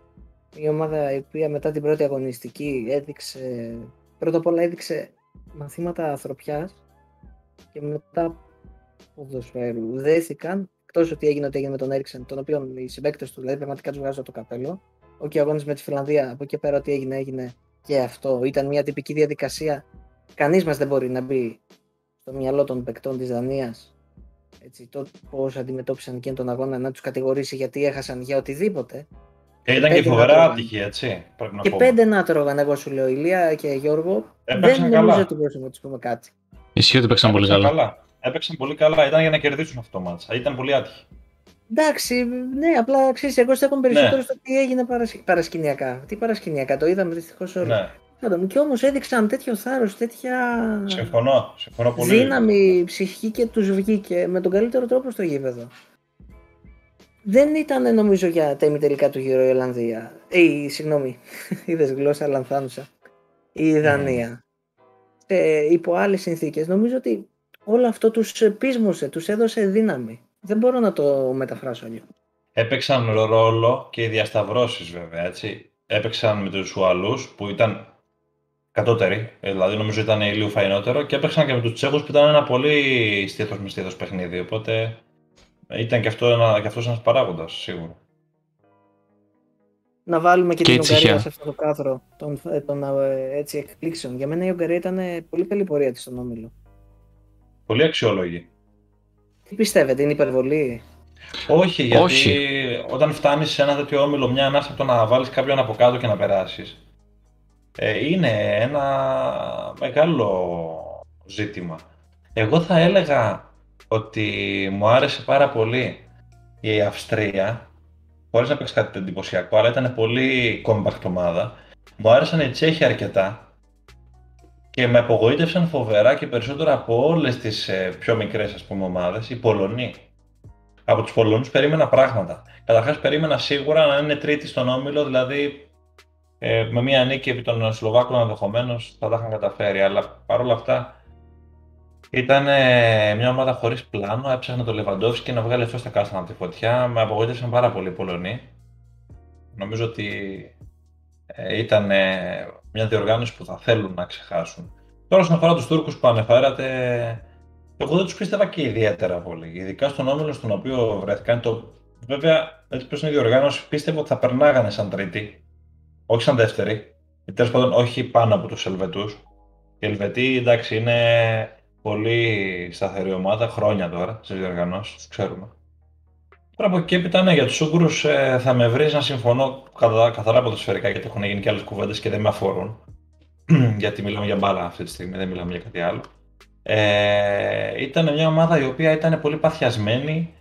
Η ομάδα η οποία μετά την πρώτη αγωνιστική έδειξε, πρώτα απ' όλα έδειξε μαθήματα ανθρωπιάς και μετά ποδοσφαίρου δέθηκαν, εκτός ότι έγινε ό,τι έγινε με τον Έριξεν, τον οποίο οι συμπαίκτες του δηλαδή πραγματικά τους βγάζω το καπέλο. Ο και αγώνε με τη Φιλανδία, από εκεί πέρα ό,τι έγινε, έγινε και αυτό. Ήταν μια τυπική διαδικασία. Κανείς μας δεν μπορεί να μπει στο μυαλό των παικτών της Δανίας έτσι, το πώς αντιμετώπισαν εκείνον τον αγώνα, να τους κατηγορήσει γιατί έχασαν για οτιδήποτε.
Και ήταν και φοβερά άτυχη, έτσι.
Πρέπει να και πούμε. πέντε να τρώγαν, εγώ σου λέω, Ηλία και Γιώργο. δεν νομίζω ότι μπορούσαμε να τους πούμε κάτι.
Ισχύει ότι παίξαν πολύ καλά
έπαιξαν πολύ καλά. Ήταν για να κερδίσουν αυτό το μάτσα. Ήταν πολύ άτυχη.
Εντάξει, ναι, απλά ξέρεις, εγώ στέκομαι περισσότερο ναι. στο τι έγινε παρασκηνιακά. Τι παρασκηνιακά, το είδαμε δυστυχώς όλοι. Ναι. Και όμως έδειξαν τέτοιο θάρρος, τέτοια.
Συμφωνώ, συμφωνώ πολύ.
Δύναμη ψυχική και τους βγήκε με τον καλύτερο τρόπο στο γήπεδο. Δεν ήταν νομίζω για τα ημιτελικά του γύρω η Ολλανδία. Ε, συγγνώμη, (laughs) είδες γλώσσα λανθάνουσα. Η Δανία. Ε, υπό άλλες συνθήκες. Νομίζω ότι όλο αυτό τους πείσμωσε, τους έδωσε δύναμη. Δεν μπορώ να το μεταφράσω αλλιώς.
Έπαιξαν ρόλο και οι διασταυρώσεις βέβαια, έτσι. Έπαιξαν με τους Ουαλούς που ήταν κατώτεροι, ε, δηλαδή νομίζω ήταν λίγο φαϊνότερο και έπαιξαν και με τους Τσέχους που ήταν ένα πολύ στήθος με στήθος παιχνίδι, οπότε ήταν και, αυτό ένα, και αυτός ένας παράγοντας, σίγουρα.
Να βάλουμε και, και την Ουγγαρία σε αυτό το κάθρο των, των, ε, έτσι, εκπλήξεων. Για μένα η Ουγγαρία ήταν πολύ καλή πορεία της στον Όμιλο.
Πολύ αξιόλογη.
Τι πιστεύετε, είναι υπερβολή;
Όχι, γιατί όταν φτάνεις σε ένα τέτοιο όμιλο, μια ανάσα από το να βάλεις κάποιον από κάτω και να περάσεις. Ε, είναι ένα μεγάλο ζήτημα. Εγώ θα έλεγα ότι μου άρεσε πάρα πολύ η Αυστρία, χωρίς να παίξει κάτι εντυπωσιακό, αλλά ήταν πολύ compact ομάδα. Μου άρεσαν οι Τσέχοι αρκετά, και με απογοήτευσαν φοβερά και περισσότερο από όλες τις ε, πιο μικρές ομάδες οι Πολωνοί. από τους Πολωνούς περίμενα πράγματα. Καταρχάς, περίμενα σίγουρα να είναι τρίτη στον όμιλο, δηλαδή ε, με μια νίκη επί των Σλοβάκων ενδεχομένως θα τα είχαν καταφέρει. Αλλά παρόλα αυτά ήταν ε, μια ομάδα χωρίς πλάνο. Έψαχνε το Λεβαντόφσκι να βγάλει αυτό στα κάστανα από τη φωτιά. Με απογοήτευσαν πάρα πολύ οι Πολωνοί. Νομίζω ότι ε, ήταν ε, μια διοργάνωση που θα θέλουν να ξεχάσουν. Τώρα, όσον αφορά τους Τούρκους που ανεφέρατε, εγώ δεν τους πίστευα και ιδιαίτερα πολύ. Ειδικά στον όμιλο στον οποίο βρέθηκαν. Το... Βέβαια, έτσι πω είναι η διοργάνωση, πίστευα ότι θα περνάγανε σαν τρίτη, όχι σαν δεύτερη. Τέλος πάντων, όχι πάνω από τους Ελβετούς. Οι Ελβετοί, εντάξει, είναι πολύ σταθερή ομάδα, χρόνια τώρα στις διοργανώσεις, τους ξέρουμε. Τώρα από εκεί έπειτα, ναι, για τους Ούγγρους ε, θα με βρεις να συμφωνώ καθαρά, καθαρά ποδοσφαιρικά γιατί έχουν γίνει και άλλες κουβέντες και δεν με αφορούν. (clears throat) γιατί μιλάμε για μπάλα αυτή τη στιγμή, δεν μιλάμε για κάτι άλλο. Ε, ήταν μια ομάδα η οποία ήταν πολύ παθιασμένη,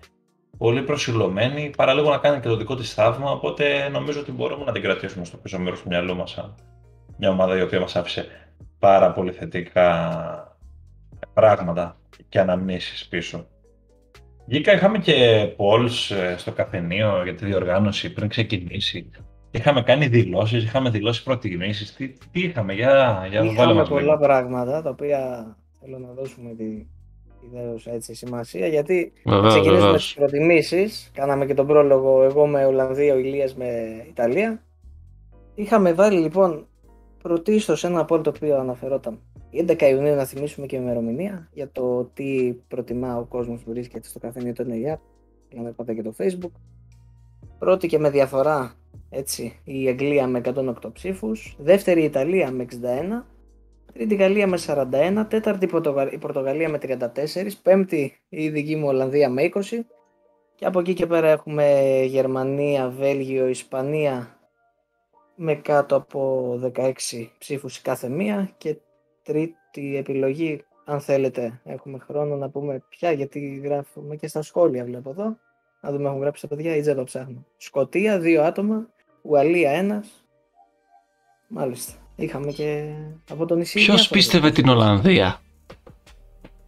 πολύ προσιλωμένη, παραλίγο να κάνει και το δικό της θαύμα, οπότε νομίζω ότι μπορούμε να την κρατήσουμε στο πίσω μέρος του μυαλού μας σαν μια ομάδα η οποία μας άφησε πάρα πολύ θετικά πράγματα και αναμνήσεις πίσω. Βγήκα, είχαμε και polls ε, στο καφενείο για τη διοργάνωση πριν ξεκινήσει. Είχαμε κάνει δηλώσεις, είχαμε δηλώσεις προτιμήσεις. Τι, τι είχαμε, για, για
να βάλουμε πολλά πράγματα τα οποία θέλω να δώσουμε τη ιδέως έτσι σημασία γιατί
Βεβαίως,
ξεκινήσουμε
βεβαίως.
τις προτιμήσεις κάναμε και τον πρόλογο εγώ με Ολλανδία, ο Ηλίας με Ιταλία είχαμε βάλει λοιπόν πρωτίστως ένα από το οποίο αναφερόταν η 11 Ιουνίου να θυμίσουμε και ημερομηνία για το τι προτιμά ο κόσμος που βρίσκεται στο καφενείο του ΕΝΕΙΑ να πάτε και το facebook. Πρώτη και με διαφορά έτσι, η Αγγλία με 108 ψήφους, δεύτερη η Ιταλία με 61, Τρίτη Γαλλία με 41, τέταρτη η Πορτογα- η Πορτογαλία με 34, πέμπτη η δική μου Ολλανδία με 20 και από εκεί και πέρα έχουμε Γερμανία, Βέλγιο, Ισπανία με κάτω από 16 ψήφους η κάθε μία και τρίτη επιλογή αν θέλετε έχουμε χρόνο να πούμε ποια γιατί γράφουμε και στα σχόλια βλέπω εδώ να δούμε έχουν γράψει τα παιδιά ή δεν το ψάχνω Σκοτία δύο άτομα Ουαλία ένας μάλιστα είχαμε και από το νησί
Ποιος
διάφορα.
πίστευε την Ολλανδία;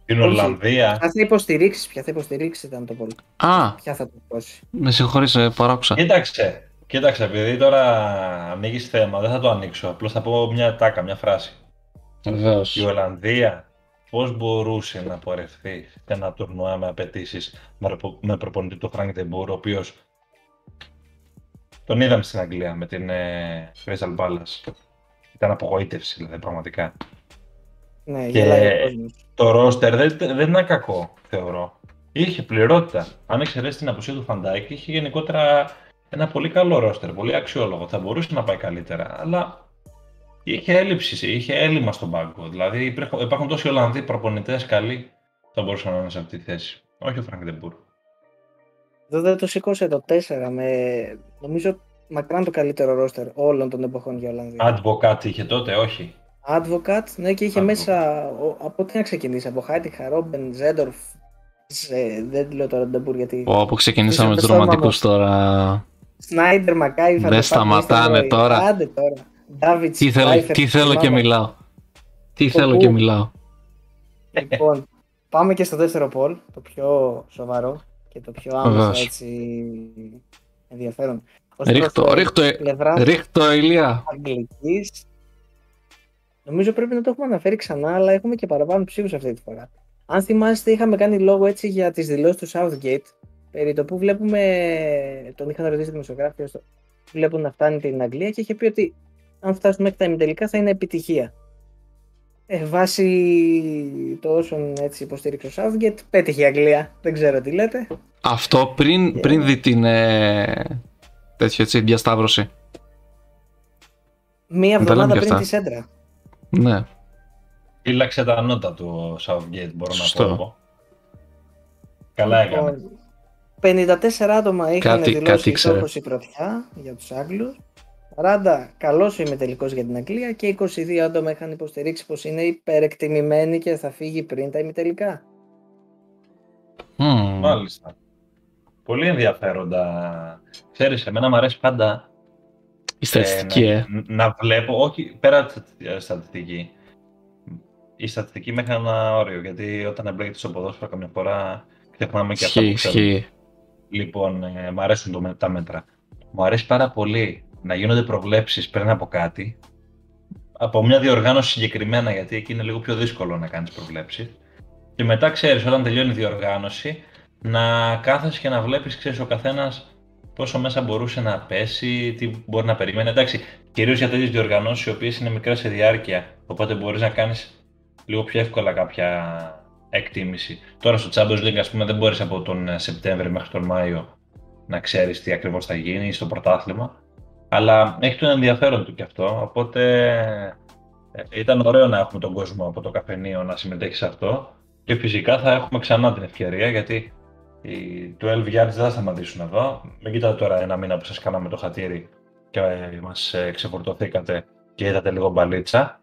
Την
Όχι.
Ολλανδία.
Ποια θα υποστηρίξει, ποια θα υποστηρίξει ήταν το poll.
Α,
Ποια θα το δώσει.
με συγχωρείς, ε, παράκουσα.
Κοίταξε, κοίταξε, επειδή τώρα ανοίγεις θέμα, δεν θα το ανοίξω. Απλώς θα πω μια ατάκα, μια φράση.
Βεβαίως.
Η Ολλανδία πώς μπορούσε να πορευθεί σε ένα τουρνουά με απαιτήσεις με, ρεπο- με προπονητή τον Φρανκ Ντε Μπουρ, ο οποίος τον είδαμε στην Αγγλία με την ε, Crystal Palace. Ήταν απογοήτευση, δηλαδή, πραγματικά.
Ναι,
Και-
γελάει ο κόσμος.
Το ρόστερ δεν, δεν είναι κακό, θεωρώ. Είχε πληρότητα. Αν εξαιρέσεις την απουσία του Φαν Ντάικ, είχε γενικότερα ένα πολύ καλό ρόστερ, πολύ αξιόλογο. Θα μπορούσε να πάει καλύτερα, αλλά είχε έλλειψη, είχε έλλειμμα στον πάγκο. Δηλαδή υπήρχαν- υπάρχουν τόσοι Ολλανδοί προπονητές καλοί που θα μπορούσαν να είναι σε αυτή τη θέση. Όχι ο Φρανκ Ντε Μπουρ.
Εδώ δεν το σήκωσε το 4 με νομίζω μακράν το καλύτερο ρόστερ όλων των εποχών για Ολλανδία.
Advocat είχε τότε, όχι.
Advocate, ναι, και είχε
Advocate.
μέσα. ο- από τι να ξεκινήσει, από Χάιτιχα, Ρόμπεν, Ζέντορφ. Ζε- δεν λέω τώρα Ντεμπούρ γιατί.
Όπου ξεκινήσαμε
Είσαι
τους
στο όνομα
ρομαντικούς τώρα.
Σνάιντερ, Μακάι,
Δεν σταματάνε τώρα.
Άντε τώρα. Ντάβιτ,
Τι θέλω, τι θέλω και μιλάω. Τι θέλω
Όπου-
και μιλάω.
Λοιπόν, πάμε και στο δεύτερο πολ, το πιο σοβαρό και το πιο άμεσα
Βεβαίως.
έτσι ενδιαφέρον. Ως
Ρίχτω,
προς, ε,
ρίχτω, ε,
πλευράς
Ρίχτω, Ηλία.
Αγγλικής. Νομίζω πρέπει να το έχουμε αναφέρει ξανά, αλλά έχουμε και παραπάνω ψήφους αυτή τη φορά. Αν θυμάστε, είχαμε κάνει λόγο έτσι για τις δηλώσεις του Southgate, περί το που βλέπουμε, τον είχαν ρωτήσει δημοσιογράφοι, στο- βλέπουν να φτάνει την Αγγλία και είχε πει ότι αν φτάσουμε μέχρι τα ημιτελικά θα είναι επιτυχία. Ε, βάσει το όσων έτσι υποστήριξε ο Southgate, πέτυχε η Αγγλία. Δεν ξέρω τι λέτε.
Αυτό πριν, πριν δει την ε, τέτοιο έτσι, διασταύρωση.
Μία
Τα λέμε
εβδομάδα
και
πριν
αυτά.
τη Σέντρα.
Ναι.
Φύλαξε τα νότα του ο Southgate, μπορώ
Σωστό.
να πω εγώ. Καλά έκανες.
Λοιπόν, 54 άτομα είχαν
Κάτι-
δηλώσει
κάτι ήξερε.
στόχος η πρωτιά για τους Άγγλους. 40 καλός ο ημιτελικός για την Αγγλία και 22 άτομα είχαν υποστηρίξει πως είναι υπερεκτιμημένη και θα φύγει πριν τα ημιτελικά.
Μμμ.
Μάλιστα. Πολύ ενδιαφέροντα. Ξέρεις, εμένα μου αρέσει πάντα
Η στατιστική,
ε,
ε.
να, να βλέπω, όχι πέρα από τη ε, στατιστική. Η στατιστική μέχρι ένα όριο, γιατί όταν εμπλέκεται στο ποδόσφαιρο καμιά φορά ξεχνάμε και αυτά
Ισχύει,
που ξέρουμε.
ισχύει.
Λοιπόν, ε, μου αρέσουν το, τα μέτρα. Μου αρέσει πάρα πολύ να γίνονται προβλέψεις πριν από κάτι, από μια διοργάνωση συγκεκριμένα, γιατί εκεί είναι λίγο πιο δύσκολο να κάνεις προβλέψεις. Και μετά ξέρεις, όταν τελειώνει η διοργάνωση, να κάθεσαι και να βλέπεις, ξέρεις, ο καθένας πόσο μέσα μπορούσε να πέσει, τι μπορεί να περιμένει. Εντάξει, κυρίως για τέτοιες διοργανώσεις οι οποίες είναι μικρές σε διάρκεια, οπότε μπορείς να κάνεις λίγο πιο εύκολα κάποια εκτίμηση. Τώρα στο Champions League, ας πούμε, δεν μπορείς από τον Σεπτέμβριο μέχρι τον Μάιο να ξέρεις τι ακριβώς θα γίνει στο πρωτάθλημα. Αλλά έχει το ενδιαφέρον του κι αυτό. Οπότε ε, ήταν ωραίο να έχουμε τον κόσμο από το καφενείο να συμμετέχει σε αυτό. Και φυσικά θα έχουμε ξανά την ευκαιρία γιατί οι 12 yards δεν θα σταματήσουν εδώ. Μην κοιτάτε τώρα ένα μήνα που σας κάναμε το χατήρι και ε, μας ε, ξεφορτωθήκατε και είδατε λίγο μπαλίτσα.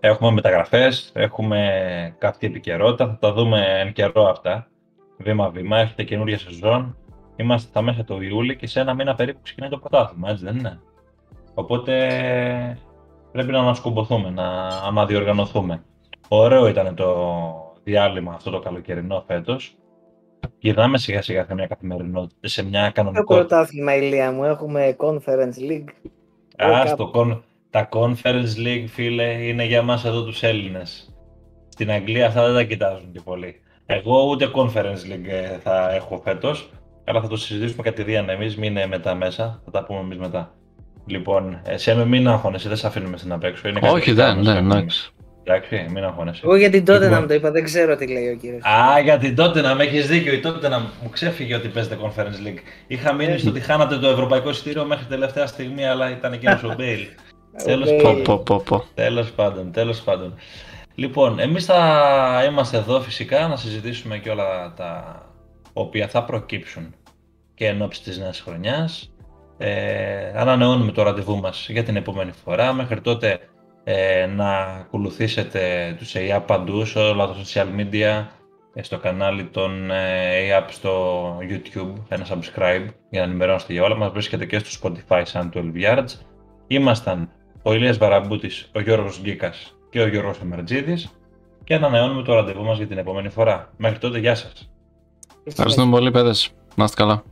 Έχουμε μεταγραφές, έχουμε κάποια επικαιρότητα, θα τα δούμε εν καιρό αυτά. Βήμα-βήμα, έχετε καινούργια σεζόν. Είμαστε στα μέσα του Ιούλη και σε ένα μήνα περίπου ξεκινάει το πρωτάθλημα, έτσι δεν είναι; Οπότε πρέπει να ανασκουμποθούμε, να αναδιοργανωθούμε. Ωραίο ήταν το διάλειμμα αυτό το καλοκαιρινό φέτος γυρνάμε σιγά σιγά σε μια καθημερινότητα, σε μια κανονικότητα.
Το πρωτάθλημα, ηλία μου, έχουμε Conference League.
Α, το, τα Conference League, φίλε, είναι για μας εδώ τους Έλληνες. Στην Αγγλία αυτά δεν τα κοιτάζουν και πολύ. Εγώ ούτε Conference League ε, θα έχω φέτος, αλλά θα το συζητήσουμε κατηδίαν εμείς, μην είναι μετά μέσα, θα τα πούμε εμείς μετά. Λοιπόν, εσύ με μην αγχώνεσαι, δεν σε αφήνουμε στην απέξω.
Όχι, δεν, δεν, εντάξει.
Εντάξει, μην αγχώνεσαι.
Εγώ για την τότε να μου το είπα, δεν ξέρω τι λέει ο κύριος.
Α, για την τότε να με έχεις δίκιο. Η τότε να μου ξέφυγε ότι παίζετε Conference League. Είχα μείνει ε. στο ότι χάνατε το ευρωπαϊκό εισιτήριο μέχρι τελευταία στιγμή, αλλά ήταν εκείνος ο Μπέιλ. (laughs) Τέλος πάντων, τέλος πάντων. Λοιπόν, εμείς θα είμαστε εδώ φυσικά να συζητήσουμε και όλα τα οποία θα προκύψουν και εν ώψη της νέας χρονιάς. Ε, ανανεώνουμε το ραντεβού μας για την επόμενη φορά. Μέχρι τότε ε, να ακολουθήσετε τους AI παντού σε όλα τα social media, ε, στο κανάλι των ε, AI στο YouTube, ένα subscribe για να ενημερώνεστε για όλα. Μας βρίσκεται και στο Spotify σαν 12 Yards. Ήμασταν ο Ηλίας Βαραμπούτης, ο Γιώργος Γκίκας και ο Γιώργος Εμερτζίδης και ανανεώνουμε το ραντεβού μας για την επόμενη φορά. Μέχρι τότε, γεια σας.
Ευχαριστούμε πολύ, παιδες. Να είστε καλά.